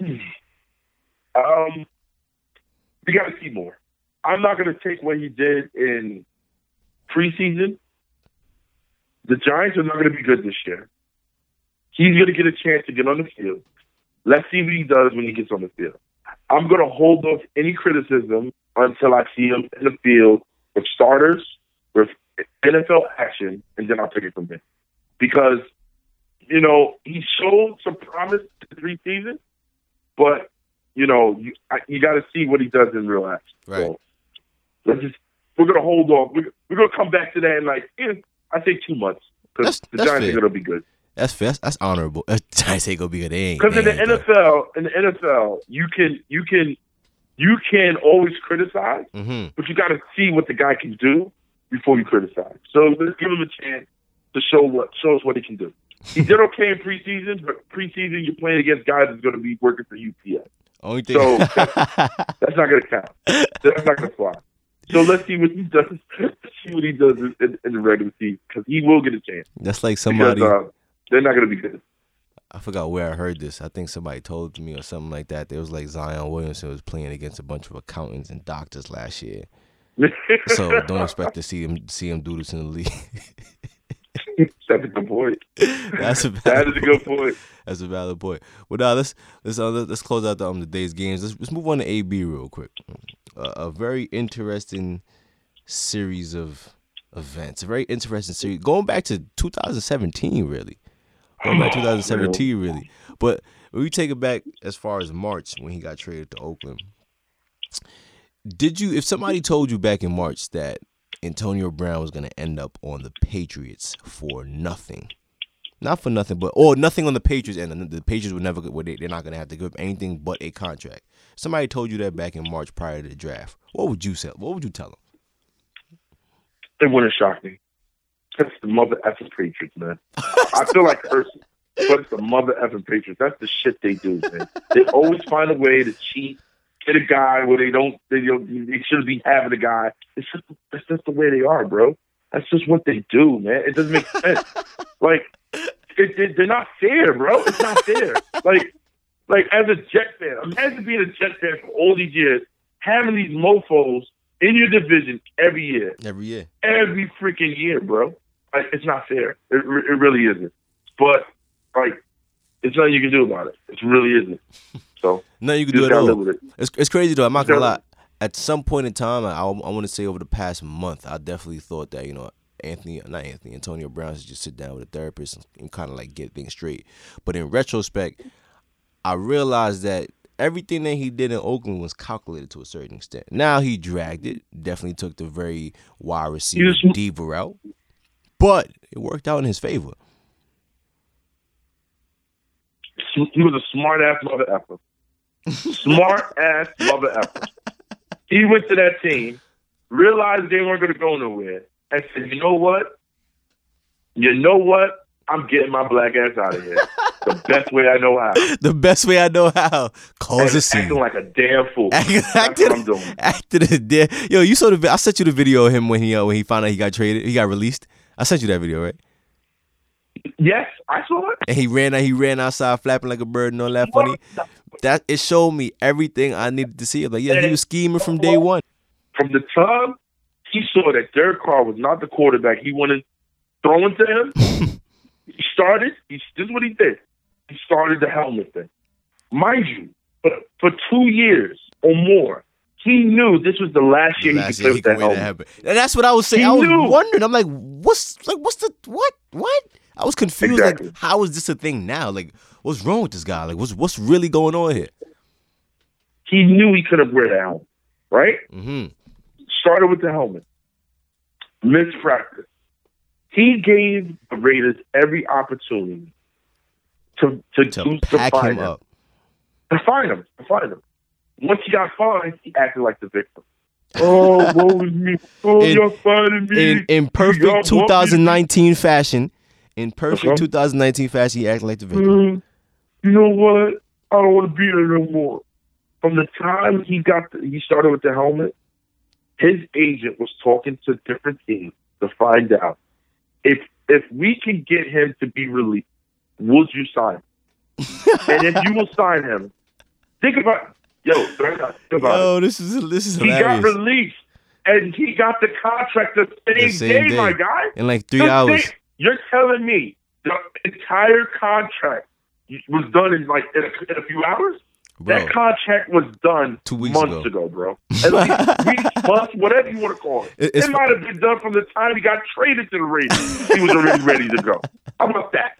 Um, we got to see more. I'm not going to take what he did in preseason. The Giants are not going to be good this year. He's going to get a chance to get on the field. Let's see what he does when he gets on the field. I'm going to hold off any criticism until I see him in the field with starters, with NFL action, and then I'll take it from there. Because, you know, he showed some promise in preseason, but you know, you I, you got to see what he does in real action. Right. So let's just we're gonna hold off. We're, we're gonna come back to that in like eh, I say two months because the that's Giants fair. are gonna be good. That's fair. That's, that's honorable. Giants ain't gonna be good. Because in the good. NFL, in the NFL, you can you can you can always criticize, Mhm. but you got to see what the guy can do before you criticize. So let's give him a chance to show what show us what he can do. He did okay in preseason, but preseason you're playing against guys that's going to be working for UPS. Only thing. So- That's not going to count. That's not going to fly. So let's see what he does. Let's see what he does in, in, the regular season because he will get a chance. that's like Because somebody. uh, they're not going to be good. I forgot where I heard this. I think somebody told me or something like that. There was like Zion Williamson was playing against a bunch of accountants and doctors last year. So don't expect to see him see him do this in the league. That's a good point. That's a That is a good point. That's a valid point. Well, now let's let's uh, let's close out the um the day's games. Let's let's move on to AB real quick. Uh, a very interesting series of events. A very interesting series going back to 2017, really. Going back to 2017, really. But when you take it back as far as March when he got traded to Oakland, did you? If somebody told you back in March that Antonio Brown was going to end up on the Patriots for nothing not for nothing, but or nothing on the Patriots and the, Patriots would never they, they're not gonna have to give up anything but a contract. Somebody told you that back in March prior to the draft. What would you say? What would you tell them? It wouldn't shock me. That's the mother effing Patriots, man. I feel like cursing, but it's the mother effing Patriots. That's the shit they do, man. They always find a way to cheat, get a guy where they don't. They, you know, they shouldn't be having a guy. It's just that's just the way they are, bro. That's just what they do, man. It doesn't make sense. like it, it, they're not fair, bro. It's not fair. like, like as a Jet fan, imagine being a Jet fan for all these years, having these mofo's in your division every year, Every year. every freaking year, bro. Like, it's not fair. It, it really isn't. But like, it's nothing you can do about it. It really isn't. So Nothing you can do just all. it. It's, it's crazy though. I'm not gonna lie. At some point in time, I, I, want to say over the past month, I definitely thought that you know Anthony, not Anthony, Antonio Brown should just sit down with a therapist and, and kind of like get things straight. But in retrospect, I realized that everything that he did in Oakland was calculated to a certain extent. Now he dragged it, definitely took the very wide receiver was- diva route, but it worked out in his favor. He was a smart ass mother effer. Smart ass mother effer. He went to that team, realized they weren't going to go nowhere, and said, "You know what? You know what? I'm getting my black ass out of here the best way I know how." The best way I know how, cause a scene. acting like a damn fool. Acting, That's what I'm doing. After the dead, yo, you saw the. I sent you the video of him when he uh, when he found out he got traded. He got released. I sent you that video, right? Yes, I saw it. And he ran out. He ran outside flapping like a bird and all that funny. That it showed me everything I needed to see. I'm like, yeah, he was scheming from day one. From the time he saw that Derek Carr was not the quarterback he wanted throwing to him, he started. He, this is what he did. He started the helmet thing. Mind you, for, for two years or more, he knew this was the last year Last he could play with that that helmet. helmet. And that's what I was saying. He I was knew. wondering. I'm like, what's like, what's the what what? I was confused. Exactly. Like, how is this a thing now? Like, what's wrong with this guy? Like, what's what's really going on here? He knew he could have wear the helmet, right? Mm-hmm. started with the helmet. Missed practice. He gave the Raiders every opportunity to to, To to, to pack find him him. up. To find him. To find him. Once he got fined, he acted like the victim. Oh, woe is me. Oh, In- you're finding me. in in perfect want me 2019 fashion. In perfect Uh-huh. 2019 fashion, he acted like the victim. Mm, you know what? I don't want to be there no more. From the time he got, the, he started with the helmet, his agent was talking to different teams to find out if if we can get him to be released, would you sign? and if you will sign him, think about yo, think about Yo, this is this is it. He got released, and he got the contract the same, The same day, my day. guy. In like three The hours. thing- You're telling me the entire contract was done in like in a, in a few hours? Bro, That contract was done Two weeks months ago. ago, bro. At least weeks, months, whatever you want to call it. It- It, might have been done from the time he got traded to the Raiders. he was already ready to go. How about that?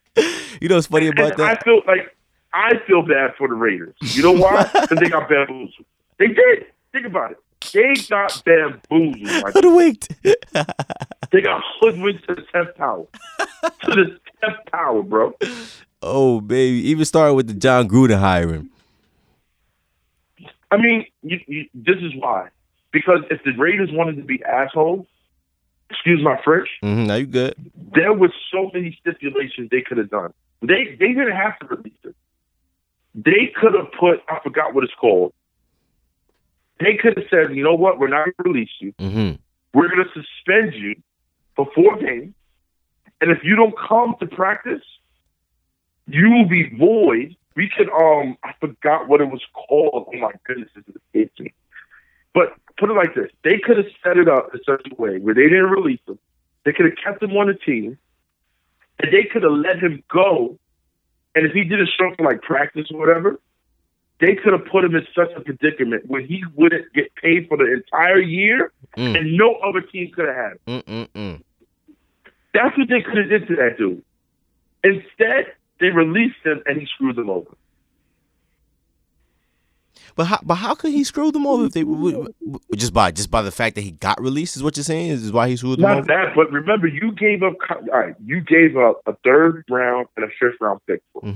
you know what's funny about And I that? feel like I feel bad for the Raiders. You know why? Because they got bamboozled. They did. Think about it. They got bamboozled. Like, Hoodwinked. they got hoodwinked to the tenth power. to the tenth power, bro. oh baby, even started with the Jon Gruden hiring. I mean, you, you, this is why. Because if the Raiders wanted to be assholes, excuse my French, hmm now you good. there was so many stipulations they could have done. They they didn't have to release it. They could have put I forgot what it's called. They could have said, you know what, we're not going to release you. hmm We're going to suspend you for game, and if you don't come to practice, you will be void. We could um I forgot what it was called. Oh my goodness, it's escaped me. But put it like this: they could have set it up in such a way where they didn't release him. They could have kept him on the team, and they could have let him go. And if he didn't show for like practice or whatever, they could have put him in such a predicament where he wouldn't get paid for the entire year, Mm. and no other team could have had him. Mm mm mm. That's what they could have did to that dude. Instead, they released him and he screwed them over. But how, but how could he screw them over if they just by just by the fact that he got released is what you're saying is why he screwed them Not over? that, but remember, you gave up. Right, you gave up a third round and a fifth round pick, for him,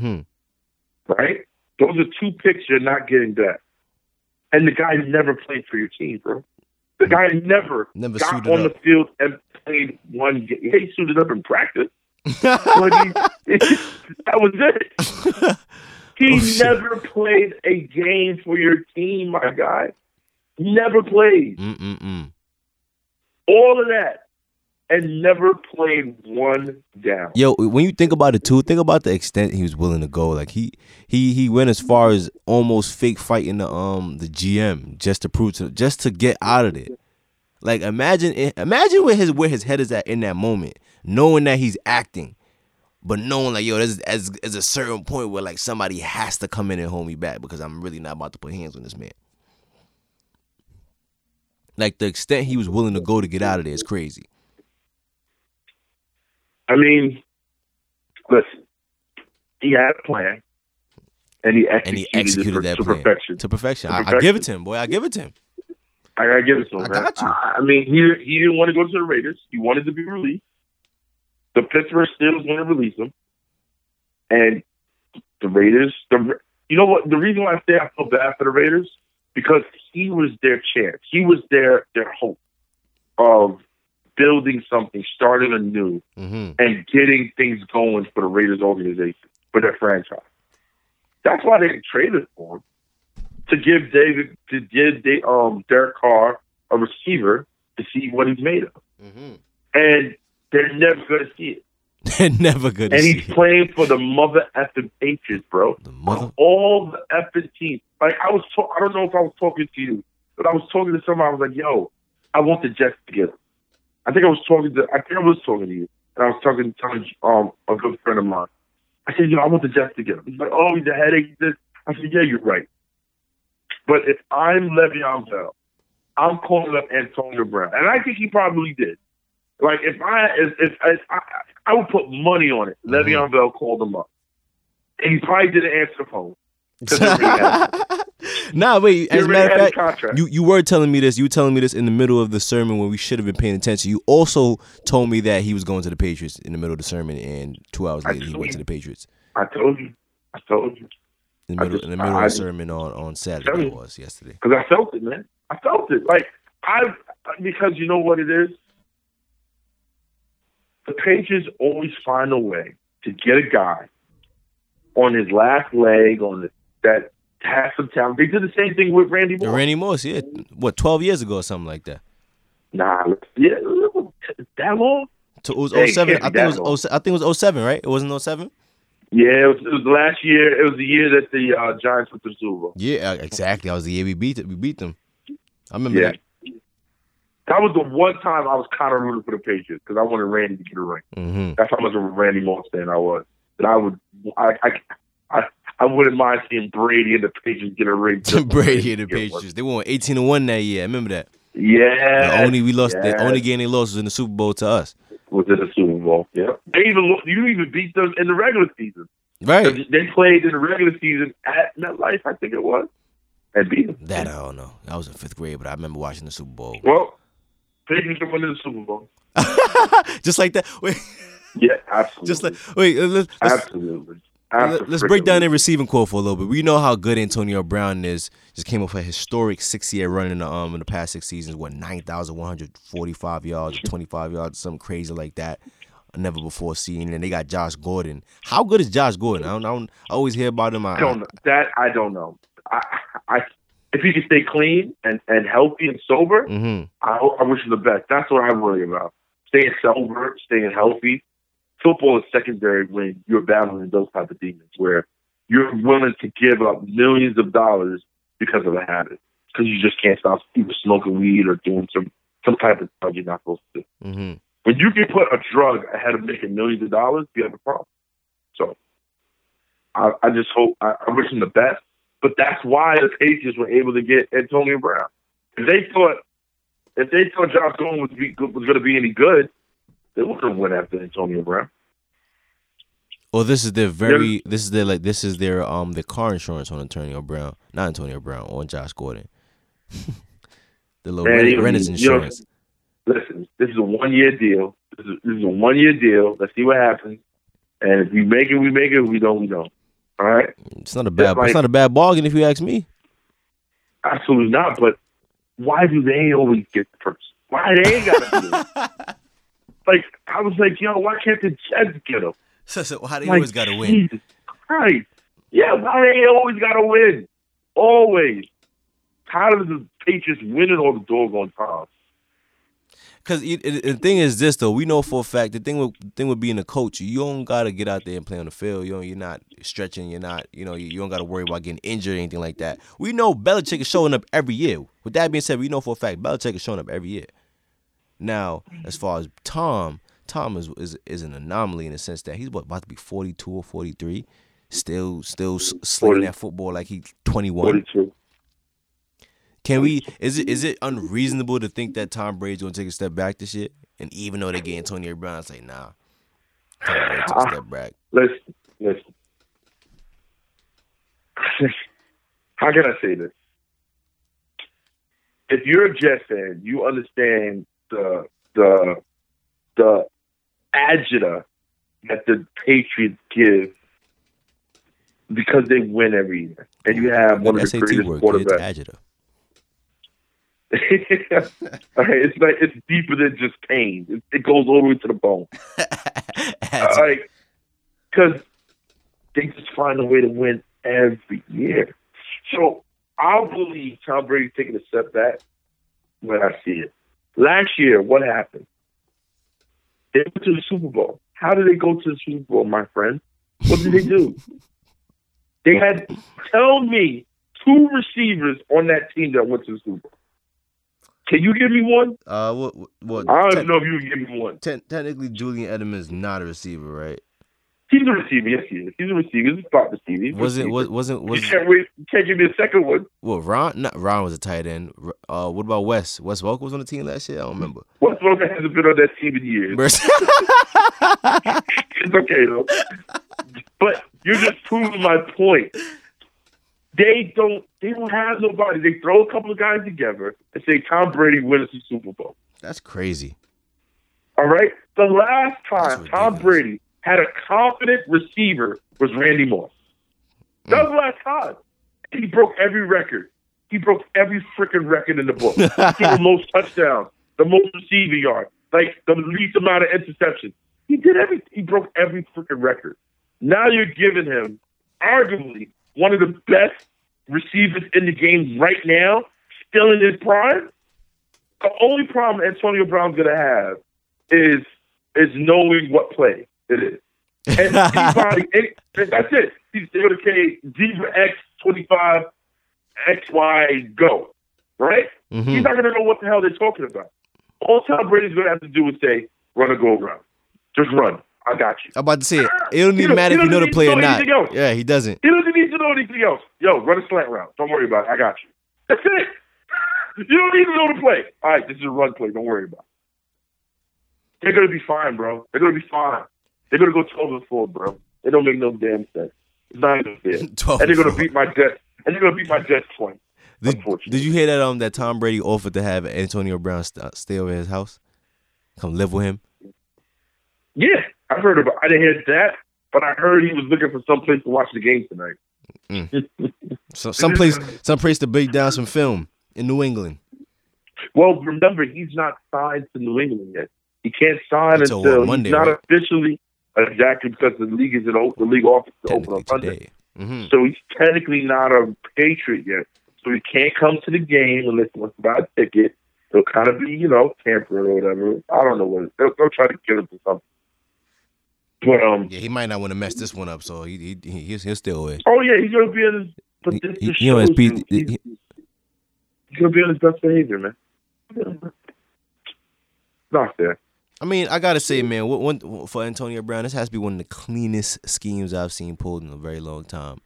Mm-hmm. right? Those are two picks you're not getting back. And the guy never played for your team, bro. The guy never, Never got on up. the field and played one game. He suited up in practice. That was it. He Oh, never played a game for your team, my guy. Never played. mm mm mm. All of that. And never played one down. Yo, when you think about it too, think about the extent he was willing to go. Like he he he went as far as almost fake fighting the um the GM just to prove to just to get out of it. Like imagine it- imagine where his where his head is at in that moment, knowing that he's acting, but knowing like yo, there's as as a certain point where like somebody has to come in and hold me back because I'm really not about to put hands on this man. Like the extent he was willing to go to get out of there is crazy. I mean, listen, he had a plan, and he executed, And he executed that to plan perfection. to perfection. To I, I give it to him, boy. I give it to him. I gotta give it to him. I man. got you. I, mean, he he didn't want to go to the Raiders. He wanted to be released. The Pittsburgh Steelers want to release him, and the Raiders. The you know what? The reason why I say I feel bad for the Raiders because he was their chance. He was their their hope of building something, starting anew, Mm-hmm. and getting things going for the Raiders organization, for their franchise. That's why they traded for him to give David to give the, um Derek Carr a receiver to see what he's made of, Mm-hmm. and they're never going to see it. They're never going to. And he's playing for the mother effing Patriots, bro. the mother. All the effing teams. Like I was, ta- I don't know if I was talking to you, but I was talking to somebody. I was like, "Yo, I want the Jets to get him." I think I was talking to. I think I was talking to you, and I was talking to um a good friend of mine. I said, "Yo, I want the Jets to get him." He's like, "Oh, he's a headache." This. I said, "Yeah, you're right." But if I'm Le'Veon Bell, I'm calling up Antonio Brown, and I think he probably did. Like if I if, if, if I, I would put money on it. Mm-hmm. Le'Veon Bell called him up, and he probably didn't answer the phone. nah, wait. As a matter of fact, you you were telling me this. You were telling me this in the middle of the sermon when we should have been paying attention. You also told me that he was going to the Patriots in the middle of the sermon, and two hours later he went to the Patriots. I told you. I told you. In the middle, just- in the middle I- of the sermon on on Saturday that was yesterday. Because I felt it, man. I felt it. Like I, because you know what it is. The Patriots always find a way to get a guy on his last leg on the, that has some talent. They did the same thing with Randy Moore. Randy Moss, yeah, what twelve years ago or something like that. nah, yeah, that long. So it was Hey, 07. can't oh I think it was 07, I think it was 07, right? It wasn't 07? Yeah, it was, it was the last year. It was the year that the uh, Giants went to the Super Bowl. Yeah, exactly. That was the year we beat it. We beat them. I remember Yeah. that. That was the one time I was kind of rooting for the Patriots because I wanted Randy to get a ring. hmm That's how much of a Randy Moss fan I was. That I would, I, I, I, I wouldn't mind seeing Brady and the Patriots get a ring. Brady and the one. Patriots. They won 18 to 1 that year. I remember that. Yeah, The only we lost the only game they lost was in the Super Bowl to us. was in the Super Bowl. Yeah, they even lo- you even beat them in the regular season. Right. They played in the regular season at MetLife, I think it was, and beat them. That I don't know. I was in fifth grade, but I remember watching the Super Bowl. Well, Patriots are winning the Super Bowl. just like that. Wait, Yeah, absolutely. just like wait. uh, Let's, let's, absolutely. let's break down their receiving core for a little bit. We know how good Antonio Brown is. Just came off a historic six-year run in the um in the past six seasons. What nine thousand one hundred forty-five yards, twenty-five yards, something crazy like that. Never before seen. And they got Josh Gordon. How good is Josh Gordon? I don't. I, don't, I always hear about him. I, I don't know. That I don't know. I, I if he can stay clean and, and healthy and sober, hmm I, I wish him the best. That's what I worry about. Staying sober, staying healthy. Football is secondary when you're battling those type of demons where you're willing to give up millions of dollars because of a habit. Because you just can't stop either smoking weed or doing some some type of drug you're not supposed to do. When you can put a drug ahead of making millions of dollars, you have a problem. So I, I just hope I, I wish him the best. But that's why the Patriots were able to get Antonio Brown. If they thought if they thought Josh Gordon was, be, was going to be any good, they would have went after Antonio Brown. Well, this is their very. This is their like. This is their um the car insurance on Antonio Brown, not Antonio Brown, on Josh Gordon. the little Man, rent, is insurance. Listen, this is a one year deal. This is, this is a one year deal. Let's see what happens. And if we make it, we make it. If we don't, we don't. All right. It's not a bad. like- it's not a bad bargain if you ask me. Absolutely not. But why do they always get the first? Why they gotta be it? like I was like, yo, why can't the Jets get them? So, so how they Like, always got to win? Jesus Christ. Yeah, why they always gotta win? Always. How does the Patriots winning all the doggone time? Because the thing is this though, we know for a fact the thing with the thing with being a coach, you don't gotta get out there and play on the field. You know, you're not stretching. You're not. You know, you, you don't gotta worry about getting injured or anything like that. We know Belichick is showing up every year. With that being said, we know for a fact Belichick is showing up every year. Now, as far as Tom, Tom is is, is an anomaly in the sense that he's what about to be 42 or 43, still still slinging 40. that football like he's 21. Forty two. Can oh, we? Is it is it unreasonable to think that Tom Brady's gonna take a step back this year? And even though they get Antonio Brown, I say nah. Tom Brady took a uh, step back. Listen, listen. How can I say this? If you're a Jet fan, you understand the the the agita that the Patriots give because they win every year, and you have one of the SAT greatest work, quarterbacks. Agita. Right, it's like it's deeper than just pain. It, it goes all the way to the bone. Like because they just find a way to win every year. So I'll believe Tom Brady's taking a step back when I see it. Last year, what happened? They went to the Super Bowl. How did they go to the Super Bowl, my friend? What did they do? they had tell me two receivers on that team that went to the Super Bowl. Can you give me one? Uh, what? What? I don't te- even know if you can give me one. te- technically, Julian Edelman is not a receiver, right? He's a receiver. Yes, he is. He's a receiver. He's a spot receiver. He's a Was it? receiver. Was wasn't You was can't wait. You can't give me a second one. well? Ron, not Ron was a tight end. Uh, what about Wes? Wes Welker was on the team last year. I don't remember. West Logan hasn't been on that team in years. It's okay though. But you're just proving my point. They don't. They don't have nobody. They throw a couple of guys together and say Tom Brady wins the Super Bowl. That's crazy. All right. The last time Tom. Brady had a confident receiver was Randy Moss. That was the last time. He broke every record. He broke every freaking record in the book. He the most touchdowns, the most receiving yards, like the least amount of interceptions. He did every. He broke every freaking record. Now you're giving him arguably one of the best receivers in the game right now, still in his prime. The only problem Antonio Brown's gonna have is is knowing what play it is. And anybody, any, and that's it. He's able to say zebra X twenty five X Y go, right? He's Mhm. not gonna know what the hell they're talking about. All Tom Brady's gonna have to do is say, "Run a goal route, just run. I got you." I'm about to say it. It don't even matter if you know the play or not. Yeah, he doesn't. He doesn't need to know anything else. Yo, run a slant route. Don't worry about it. I got you. That's it. You don't need to know the play. All right, this is a run play. Don't worry about it. They're gonna be fine, bro. They're gonna be fine. They're gonna go twelve and four, bro. They don't make no damn sense. It's not even fair. 12 and they're gonna beat my Jets. And they're gonna beat my Jets twice. Did, did you hear that? Um, that Tom Brady offered to have Antonio Brown st- stay over his house, come live with him. Yeah, I heard about. I didn't hear that, but I heard he was looking for some place to watch the game tonight. So some place, some place to break down some film in New England. Well, remember he's not signed to New England yet. He can't sign Until until Monday, not right? officially exactly because the league is an the league office is open on Sunday. today. hmm So he's technically not a Patriot yet. So he can't come to the game unless he wants to buy a ticket. He'll kind of be, you know, tampering or whatever. I don't know what. They'll, they'll try to get him to something. But um, Yeah, he might not want to mess this one up, so he, he, he he'll, he'll away. oh yeah, he's gonna be in. His, but He- this he- just you know, his shows P- you he's, he's gonna be on his best behavior, man. Not fair. I mean, I gotta say, man, what one for Antonio Brown, this has to be one of the cleanest schemes I've seen pulled in a very long time,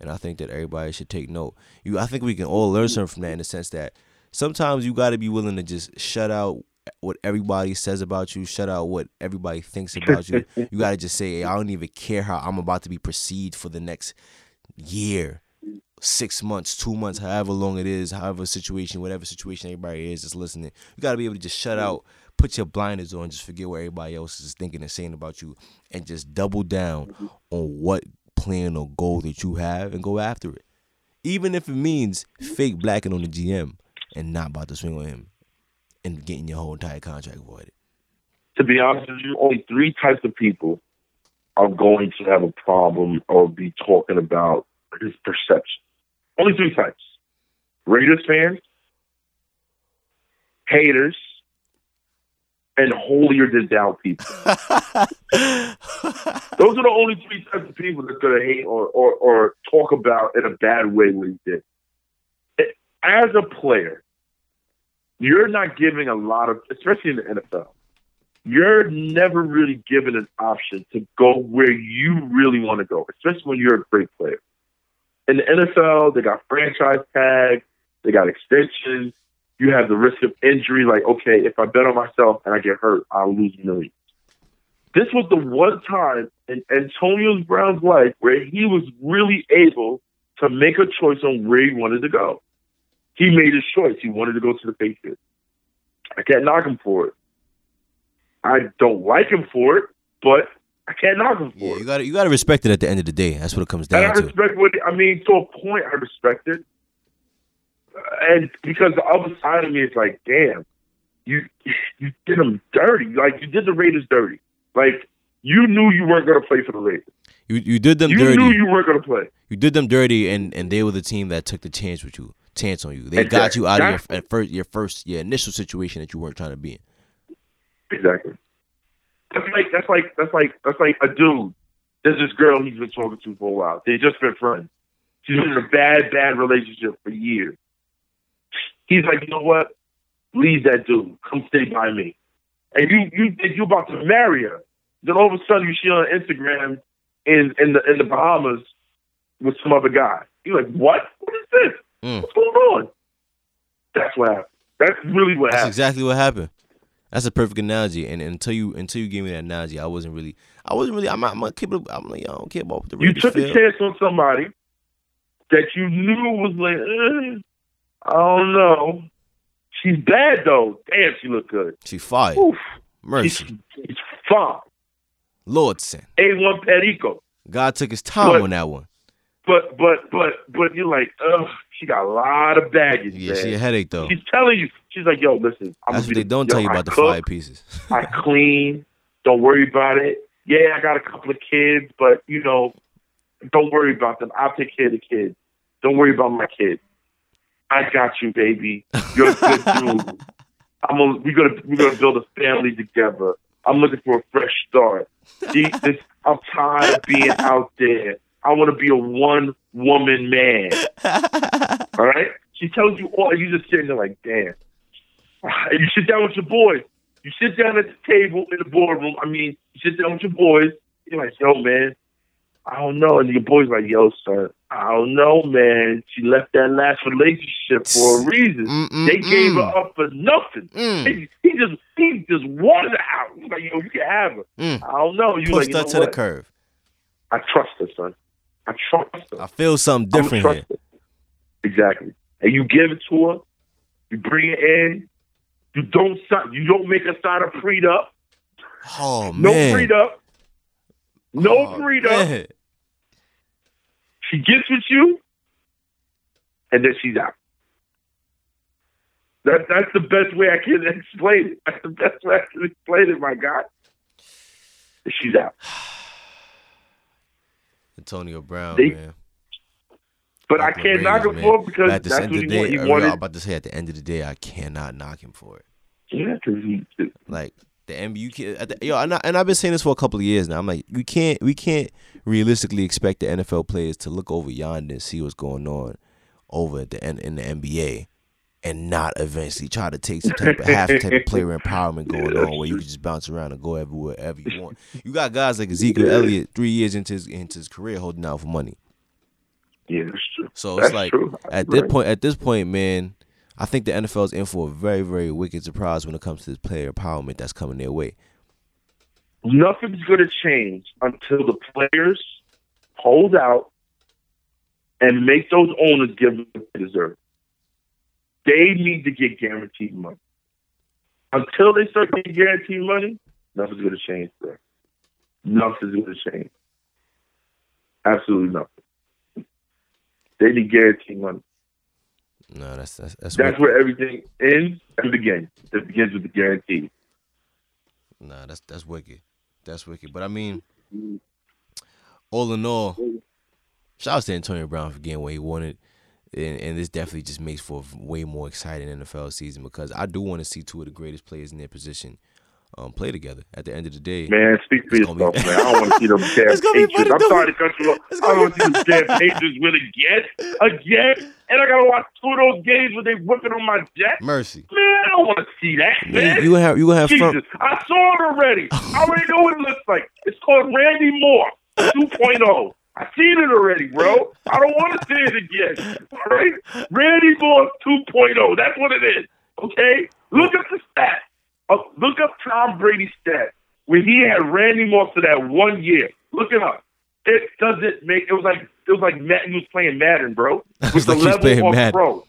and I think that everybody should take note. You, I think we can all learn something from that in the sense that sometimes you got to be willing to just shut out what everybody says about you, shut out what everybody thinks about you. You got to just say, hey, I don't even care how I'm about to be perceived for the next year, six months, two months, however long it is, however situation, whatever situation everybody is that's listening. You got to be able to just shut out, put your blinders on, just forget what everybody else is thinking and saying about you, and just double down on what plan or goal that you have and go after it. Even if it means fake blacking on the GM and not about to swing on him and getting your whole entire contract voided. To be honest with you, only three types of people are going to have a problem or be talking about his perception. Only three types. Raiders fans, haters, and holier than thou people. Those are the only three types of people that's going to hate or, or, or talk about in a bad way what he did. As a player, you're not giving a lot of, especially in the NFL, you're never really given an option to go where you really want to go, especially when you're a great player. In the NFL, they got franchise tags, they got extensions. You have the risk of injury. Like, okay, if I bet on myself and I get hurt, I'll lose millions. This was the one time in Antonio Brown's life where he was really able to make a choice on where he wanted to go. He made his choice. He wanted to go to the Patriots. I can't knock him for it. I don't like him for it, but I can't knock him for Yeah, it. you got to you got to respect it at the end of the day. That's what it comes And I down to. respect what I mean to a point. I respect it, Uh, and because the other side of me is like, damn, you you did them dirty. Like you did the Raiders dirty. Like you knew you weren't going to play for the Raiders. You you did them dirty. You dirty. knew you weren't going to play. You did them dirty, and and they were the team that took the chance with you, chance on you. They got you out of your at first your first your initial situation that you weren't trying to be in. Exactly. That's like that's like that's like that's like a dude. There's this girl he's been talking to for a while. They just been friends. She's been in a bad, bad relationship for years. He's like, you know what? Leave that dude. Come stay by me. And you you think you're about to marry her. Then all of a sudden you see her on Instagram in in the in the Bahamas with some other guy. You're like, what? What is this? Mm. What's going on? That's what happened. That's really what That's happened. exactly what happened. That's a perfect analogy. And, and until you until you gave me that analogy, I wasn't really I wasn't really I'm not, I'm gonna keep it I'm like I don't care about what the You took a feel. chance on somebody that you knew was like, eh, I don't know. She's bad though. Damn, she looked good. She fired. Oof. Mercy. She's, she's fine. Lordson. A1 Perico. God took his time But- on that one. But but but but you're like, ugh, she got a lot of baggage, Yeah, man. she a headache though. She's telling you, she's like, yo, listen, I'm That's gonna what they don't yo, tell you I about the cook, fire pieces. I clean. Don't worry about it. Yeah, I got a couple of kids, but you know, don't worry about them. I'll take care of the kids. Don't worry about my kids. I got you, baby. You're a good dude. I'm gonna, we're gonna we're gonna build a family together. I'm looking for a fresh start. This, I'm tired of being out there. I want to be a one woman man. All right. She tells you all. You just sitting there like, damn. And you sit down with your boys. You sit down at the table in the boardroom. I mean, you sit down with your boys. You're like, yo, man, I don't know. And your boy's like, yo, son, I don't know, man. She left that last relationship for a reason. Mm-mm-mm. They gave her up for nothing. Mm. He, he just he just wanted her out. He's like, yo, you can have her. Mm. I don't know. You like, Pushed you her know to the what? curve. I trust her, son. I trust her. I feel something different here. Exactly. And you give it to her. You bring it in. You don't sign. You don't make her sign a prenup. Oh man. No man. up. No Oh, up. man. She gets with you, and then she's out. That that's the best way I can explain it. That's the best way I can explain it, my God. She's out. Antonio Brown, They- man. But I can't knock him for it because at that's end what of the day, he I'm about to say at the end of the day, I cannot knock him for it. Yeah, because he. Like the NBA, you can't, yo, and, I, and I've been saying this for a couple of years now. I'm like, we can't, we can't realistically expect the NFL players to look over yonder and see what's going on over at the in the NBA and not eventually try to take some type of half type of player empowerment going on where you can just bounce around and go everywhere ever you want. You got guys like Ezekiel Elliott three years into his into his career holding out for money. Yeah, that's true. So That's it's like true. at Right. this point, at this point, man, I think the NFL is in for a very, very wicked surprise when it comes to this player empowerment that's coming their way. nothing's going to change until the players hold out and make those owners give them what they deserve. They need to get guaranteed money. Until they start getting guaranteed money, nothing's going to change there. Nothing's going to change. Absolutely nothing. They need guaranteed money. No, that's that's that's, That's where everything ends and begins. It begins with the guarantee. Nah, that's that's wicked. That's wicked. But I mean, all in all, shout out to Antonio Brown for getting what he wanted. And, and this definitely just makes for a way more exciting NFL season because I do want to see two of the greatest players in their position um, play together. At the end of the day, Man, speak for yourself, be- man. I don't want to see them damn Patriots. I'm sorry to cut you off. I don't want to see them damn Patriots win again, again, and I gotta watch two of those games where they're whipping on my jet. mercy. Man, I don't want to see that, Man, man. you have you have fun. Jesus, I saw it already. I already know what it looks like. It's called Randy Moore 2.0. I seen it already, bro. I don't want to see it again. All right, Randy Moore 2.0. That's what it is. Okay, look up the stats. Uh, look up Tom Brady's stats when he had Randy Moss for that one year. Look it up. It doesn't make. It was like it was like he was playing Madden, bro. With like the he was level on Madden. pro.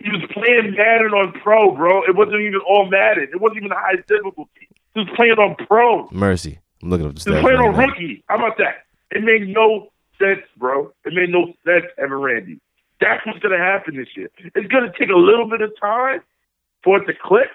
He was playing Madden on pro, bro. It wasn't even all Madden. It wasn't even the highest difficulty. He was playing on pro. Mercy. I'm looking up the He was playing right on now. rookie. How about that? It made no sense, bro. It made no sense, Evan Randy. That's what's gonna happen this year. It's gonna take a little bit of time for it to click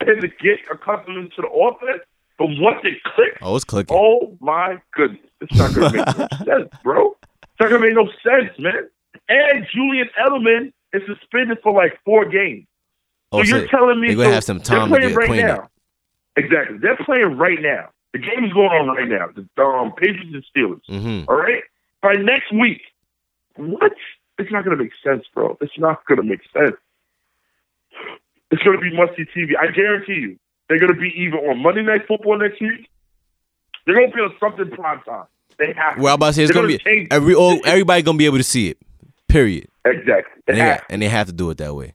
and to get accustomed to the offense. But once it clicks, Oh, it's clicking. Oh my goodness. It's not gonna make no sense, bro. It's not gonna make no sense, man. And Julian Edelman is suspended for like four games. Oh, so so you're telling me they're gonna so have some time to playing get right now. Exactly. They're playing right now. The game is going on right now. The um, Patriots and Steelers. Mm-hmm. All right? By next week. What? It's not gonna make sense, bro. It's not gonna make sense. It's gonna be musty TV. I guarantee you. They're gonna be either on Monday night football next week. They're gonna be on something prime time. They have. Well, I'm about to say it's gonna be change- every all, everybody gonna be able to see it. Period. Exactly. They And they, have to. and they have to do it that way.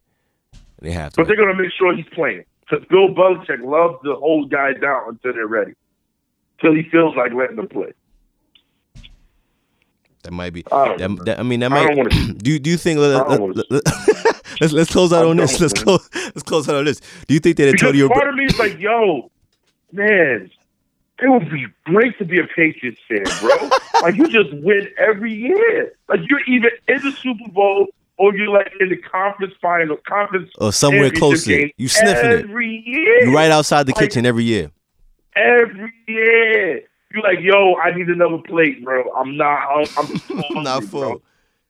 They have to. But they're gonna make sure he's playing. Because Bill Belichick loves to hold guys down until they're ready. Till he feels like letting them play. That might be. I That, that- I mean, that I might. wanna- do you- Do you think? Let, I don't let, wanna- let, let's let's close out on this. Let's close. Let's close out on this. Do you think that Because Antonio? part of me is like, yo, man, it would be great to be a Patriots fan, bro. like you just win every year. Like you're either in the Super Bowl or you're like in the conference final, conference Or somewhere close. closer. game You sniffing it. every year. You right outside the Like- kitchen every year. Every year. You like, yo, I need another plate, bro. I'm not. I'm, I'm hungry, I'm not bro. full.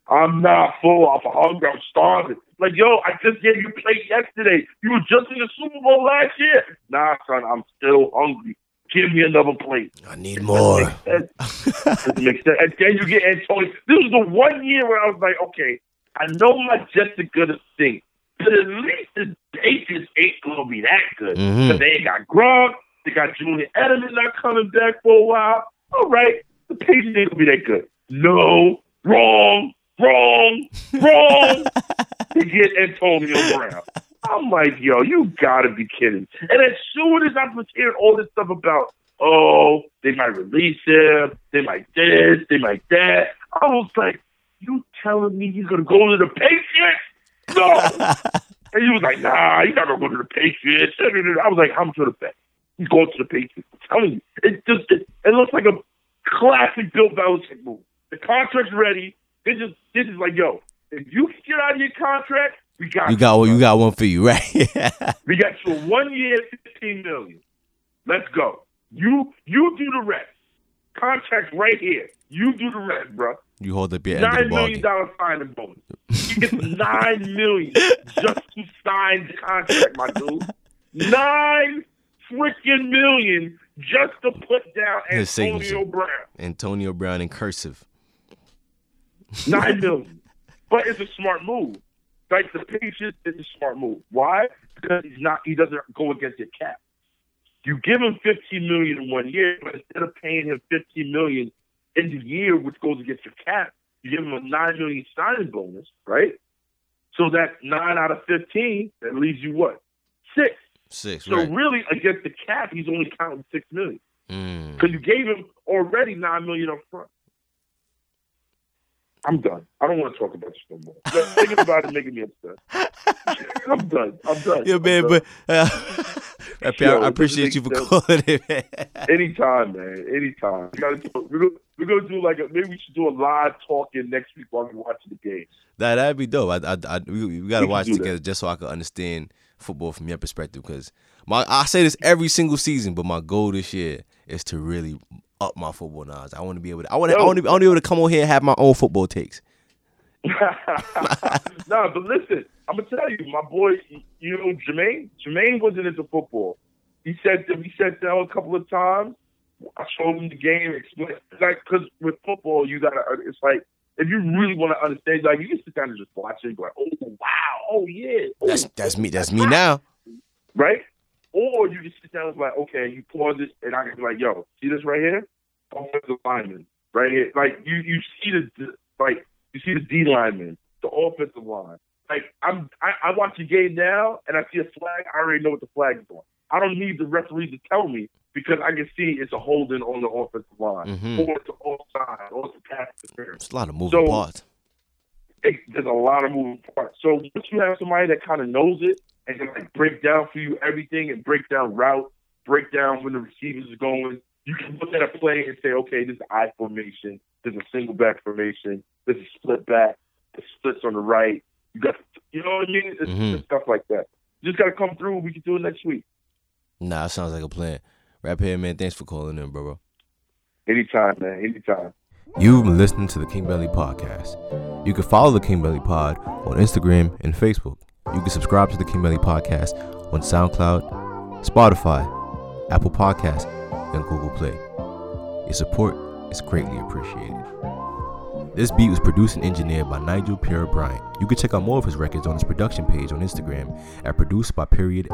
I'm not full. I'm hungry. I'm starving. Like, yo, I just gave you a plate yesterday. You were just in the Super Bowl last year. Nah, son, I'm still hungry. Give me another plate. I need more. Doesn't make sense. And then you get Antonio. This was the one year where I was like, okay, I know my Jets are gonna stink, but at least the Patriots ain't gonna be that good. Mhm. But they ain't got Gronk. They got Julian Edelman not coming back for a while. All right, the Patriots ain't gonna be that good. No, wrong, wrong, wrong. they get Antonio Brown. I'm like, yo, you gotta be kidding. And as soon as I was hearing all this stuff about, oh, they might release him, they might this, they might that, I was like, you telling me he's gonna go to the Patriots? No. and he was like, nah, he's not gonna go to the Patriots. I was like, how much would it bet? He's going to the Patriots. I'm telling you, it just it, it looks like a classic Bill Belichick move. The contract's ready. This is this is like, yo, if you can get out of your contract, we got You got one. You got one for you, right? we got you a one year, fifteen million. Let's go. You you do the rest. Contract right here. You do the rest, bro. you hold up your end of the million dollar signing bonus. He gets nine million just to sign the contract, my dude. Nine freaking million just to put down His Antonio signature. Brown. Antonio Brown in cursive. Nine million. But it's a smart move. Like the Patriots is a smart move. Why? Because he's not. He doesn't go against your cap. You give him 15 million in one year, but instead of paying him 15 million in the year, which goes against your cap, you give him a nine million signing bonus, right? So that nine out of 15, that leaves you what? Six. Six. So right. really, against the cap, he's only counting six million Mm. because you gave him already nine million up front. I'm done. I don't want to talk about this no more. Thinking about it making me upset. I'm done. I'm done. Yeah, man, done. but uh, Yo, I appreciate you for make calling it, man. anytime, man. Anytime. We gotta do, we're, gonna, we're gonna do like a, maybe we should do a live talking next week while we watching the game. Nah, that'd be dope. I, I, I we, we gotta We watch do that. together just so I can understand football from your perspective. Because my, I say this every single season, but my goal this year is to really up my football knowledge. I want to be able to. I want to. I want to. I want to be able to come on here and have my own football takes. no, but listen, I'm gonna tell you, my boy, you know, Jermaine. Jermaine wasn't into football. He said that he sat down a couple of times. I showed him the game, explain like because with football, you gotta. It's like if you really want to understand, like you can sit down and just watch it, and go like, oh wow, oh yeah, oh, That's that's me. That's me now. right? Or you just sit down and be like, okay, you pause it, and I can be like, yo, see this right here? Oh, offensive lineman, right here. Like you, you see the the- like you see the D lineman, the offensive line. Like I'm, I, I watch the game now, and I see a flag. I already know what the flag is on. I don't need the referee to tell me because I can see it's a holding on the offensive line, Mhm. or it's an offside, or it's a pass interference. It's a lot of moving So- parts. It, there's a lot of moving parts. So once you have somebody that kind of knows it and can like break down for you everything and break down route, break down when the receivers are going, you can look at a play and say, okay, this is I formation, there's a single back formation, this is split back, the splits on the right. You got, you know what I mean? It's, Mhm. stuff like that. You just got to come through. We can do it next week. Nah, sounds like a plan. Rapiere, man. Thanks for calling in, bro. Anytime, man. Anytime. You've been listening to the King Bentley Podcast. You can follow the King Bentley Pod on Instagram and Facebook. You can subscribe to the King Bentley Podcast on SoundCloud, Spotify, Apple Podcasts, and Google Play. Your support is greatly appreciated. This beat was produced and engineered by Nigel Pierre Bryant. You can check out more of his records on his production page on Instagram at produced by period.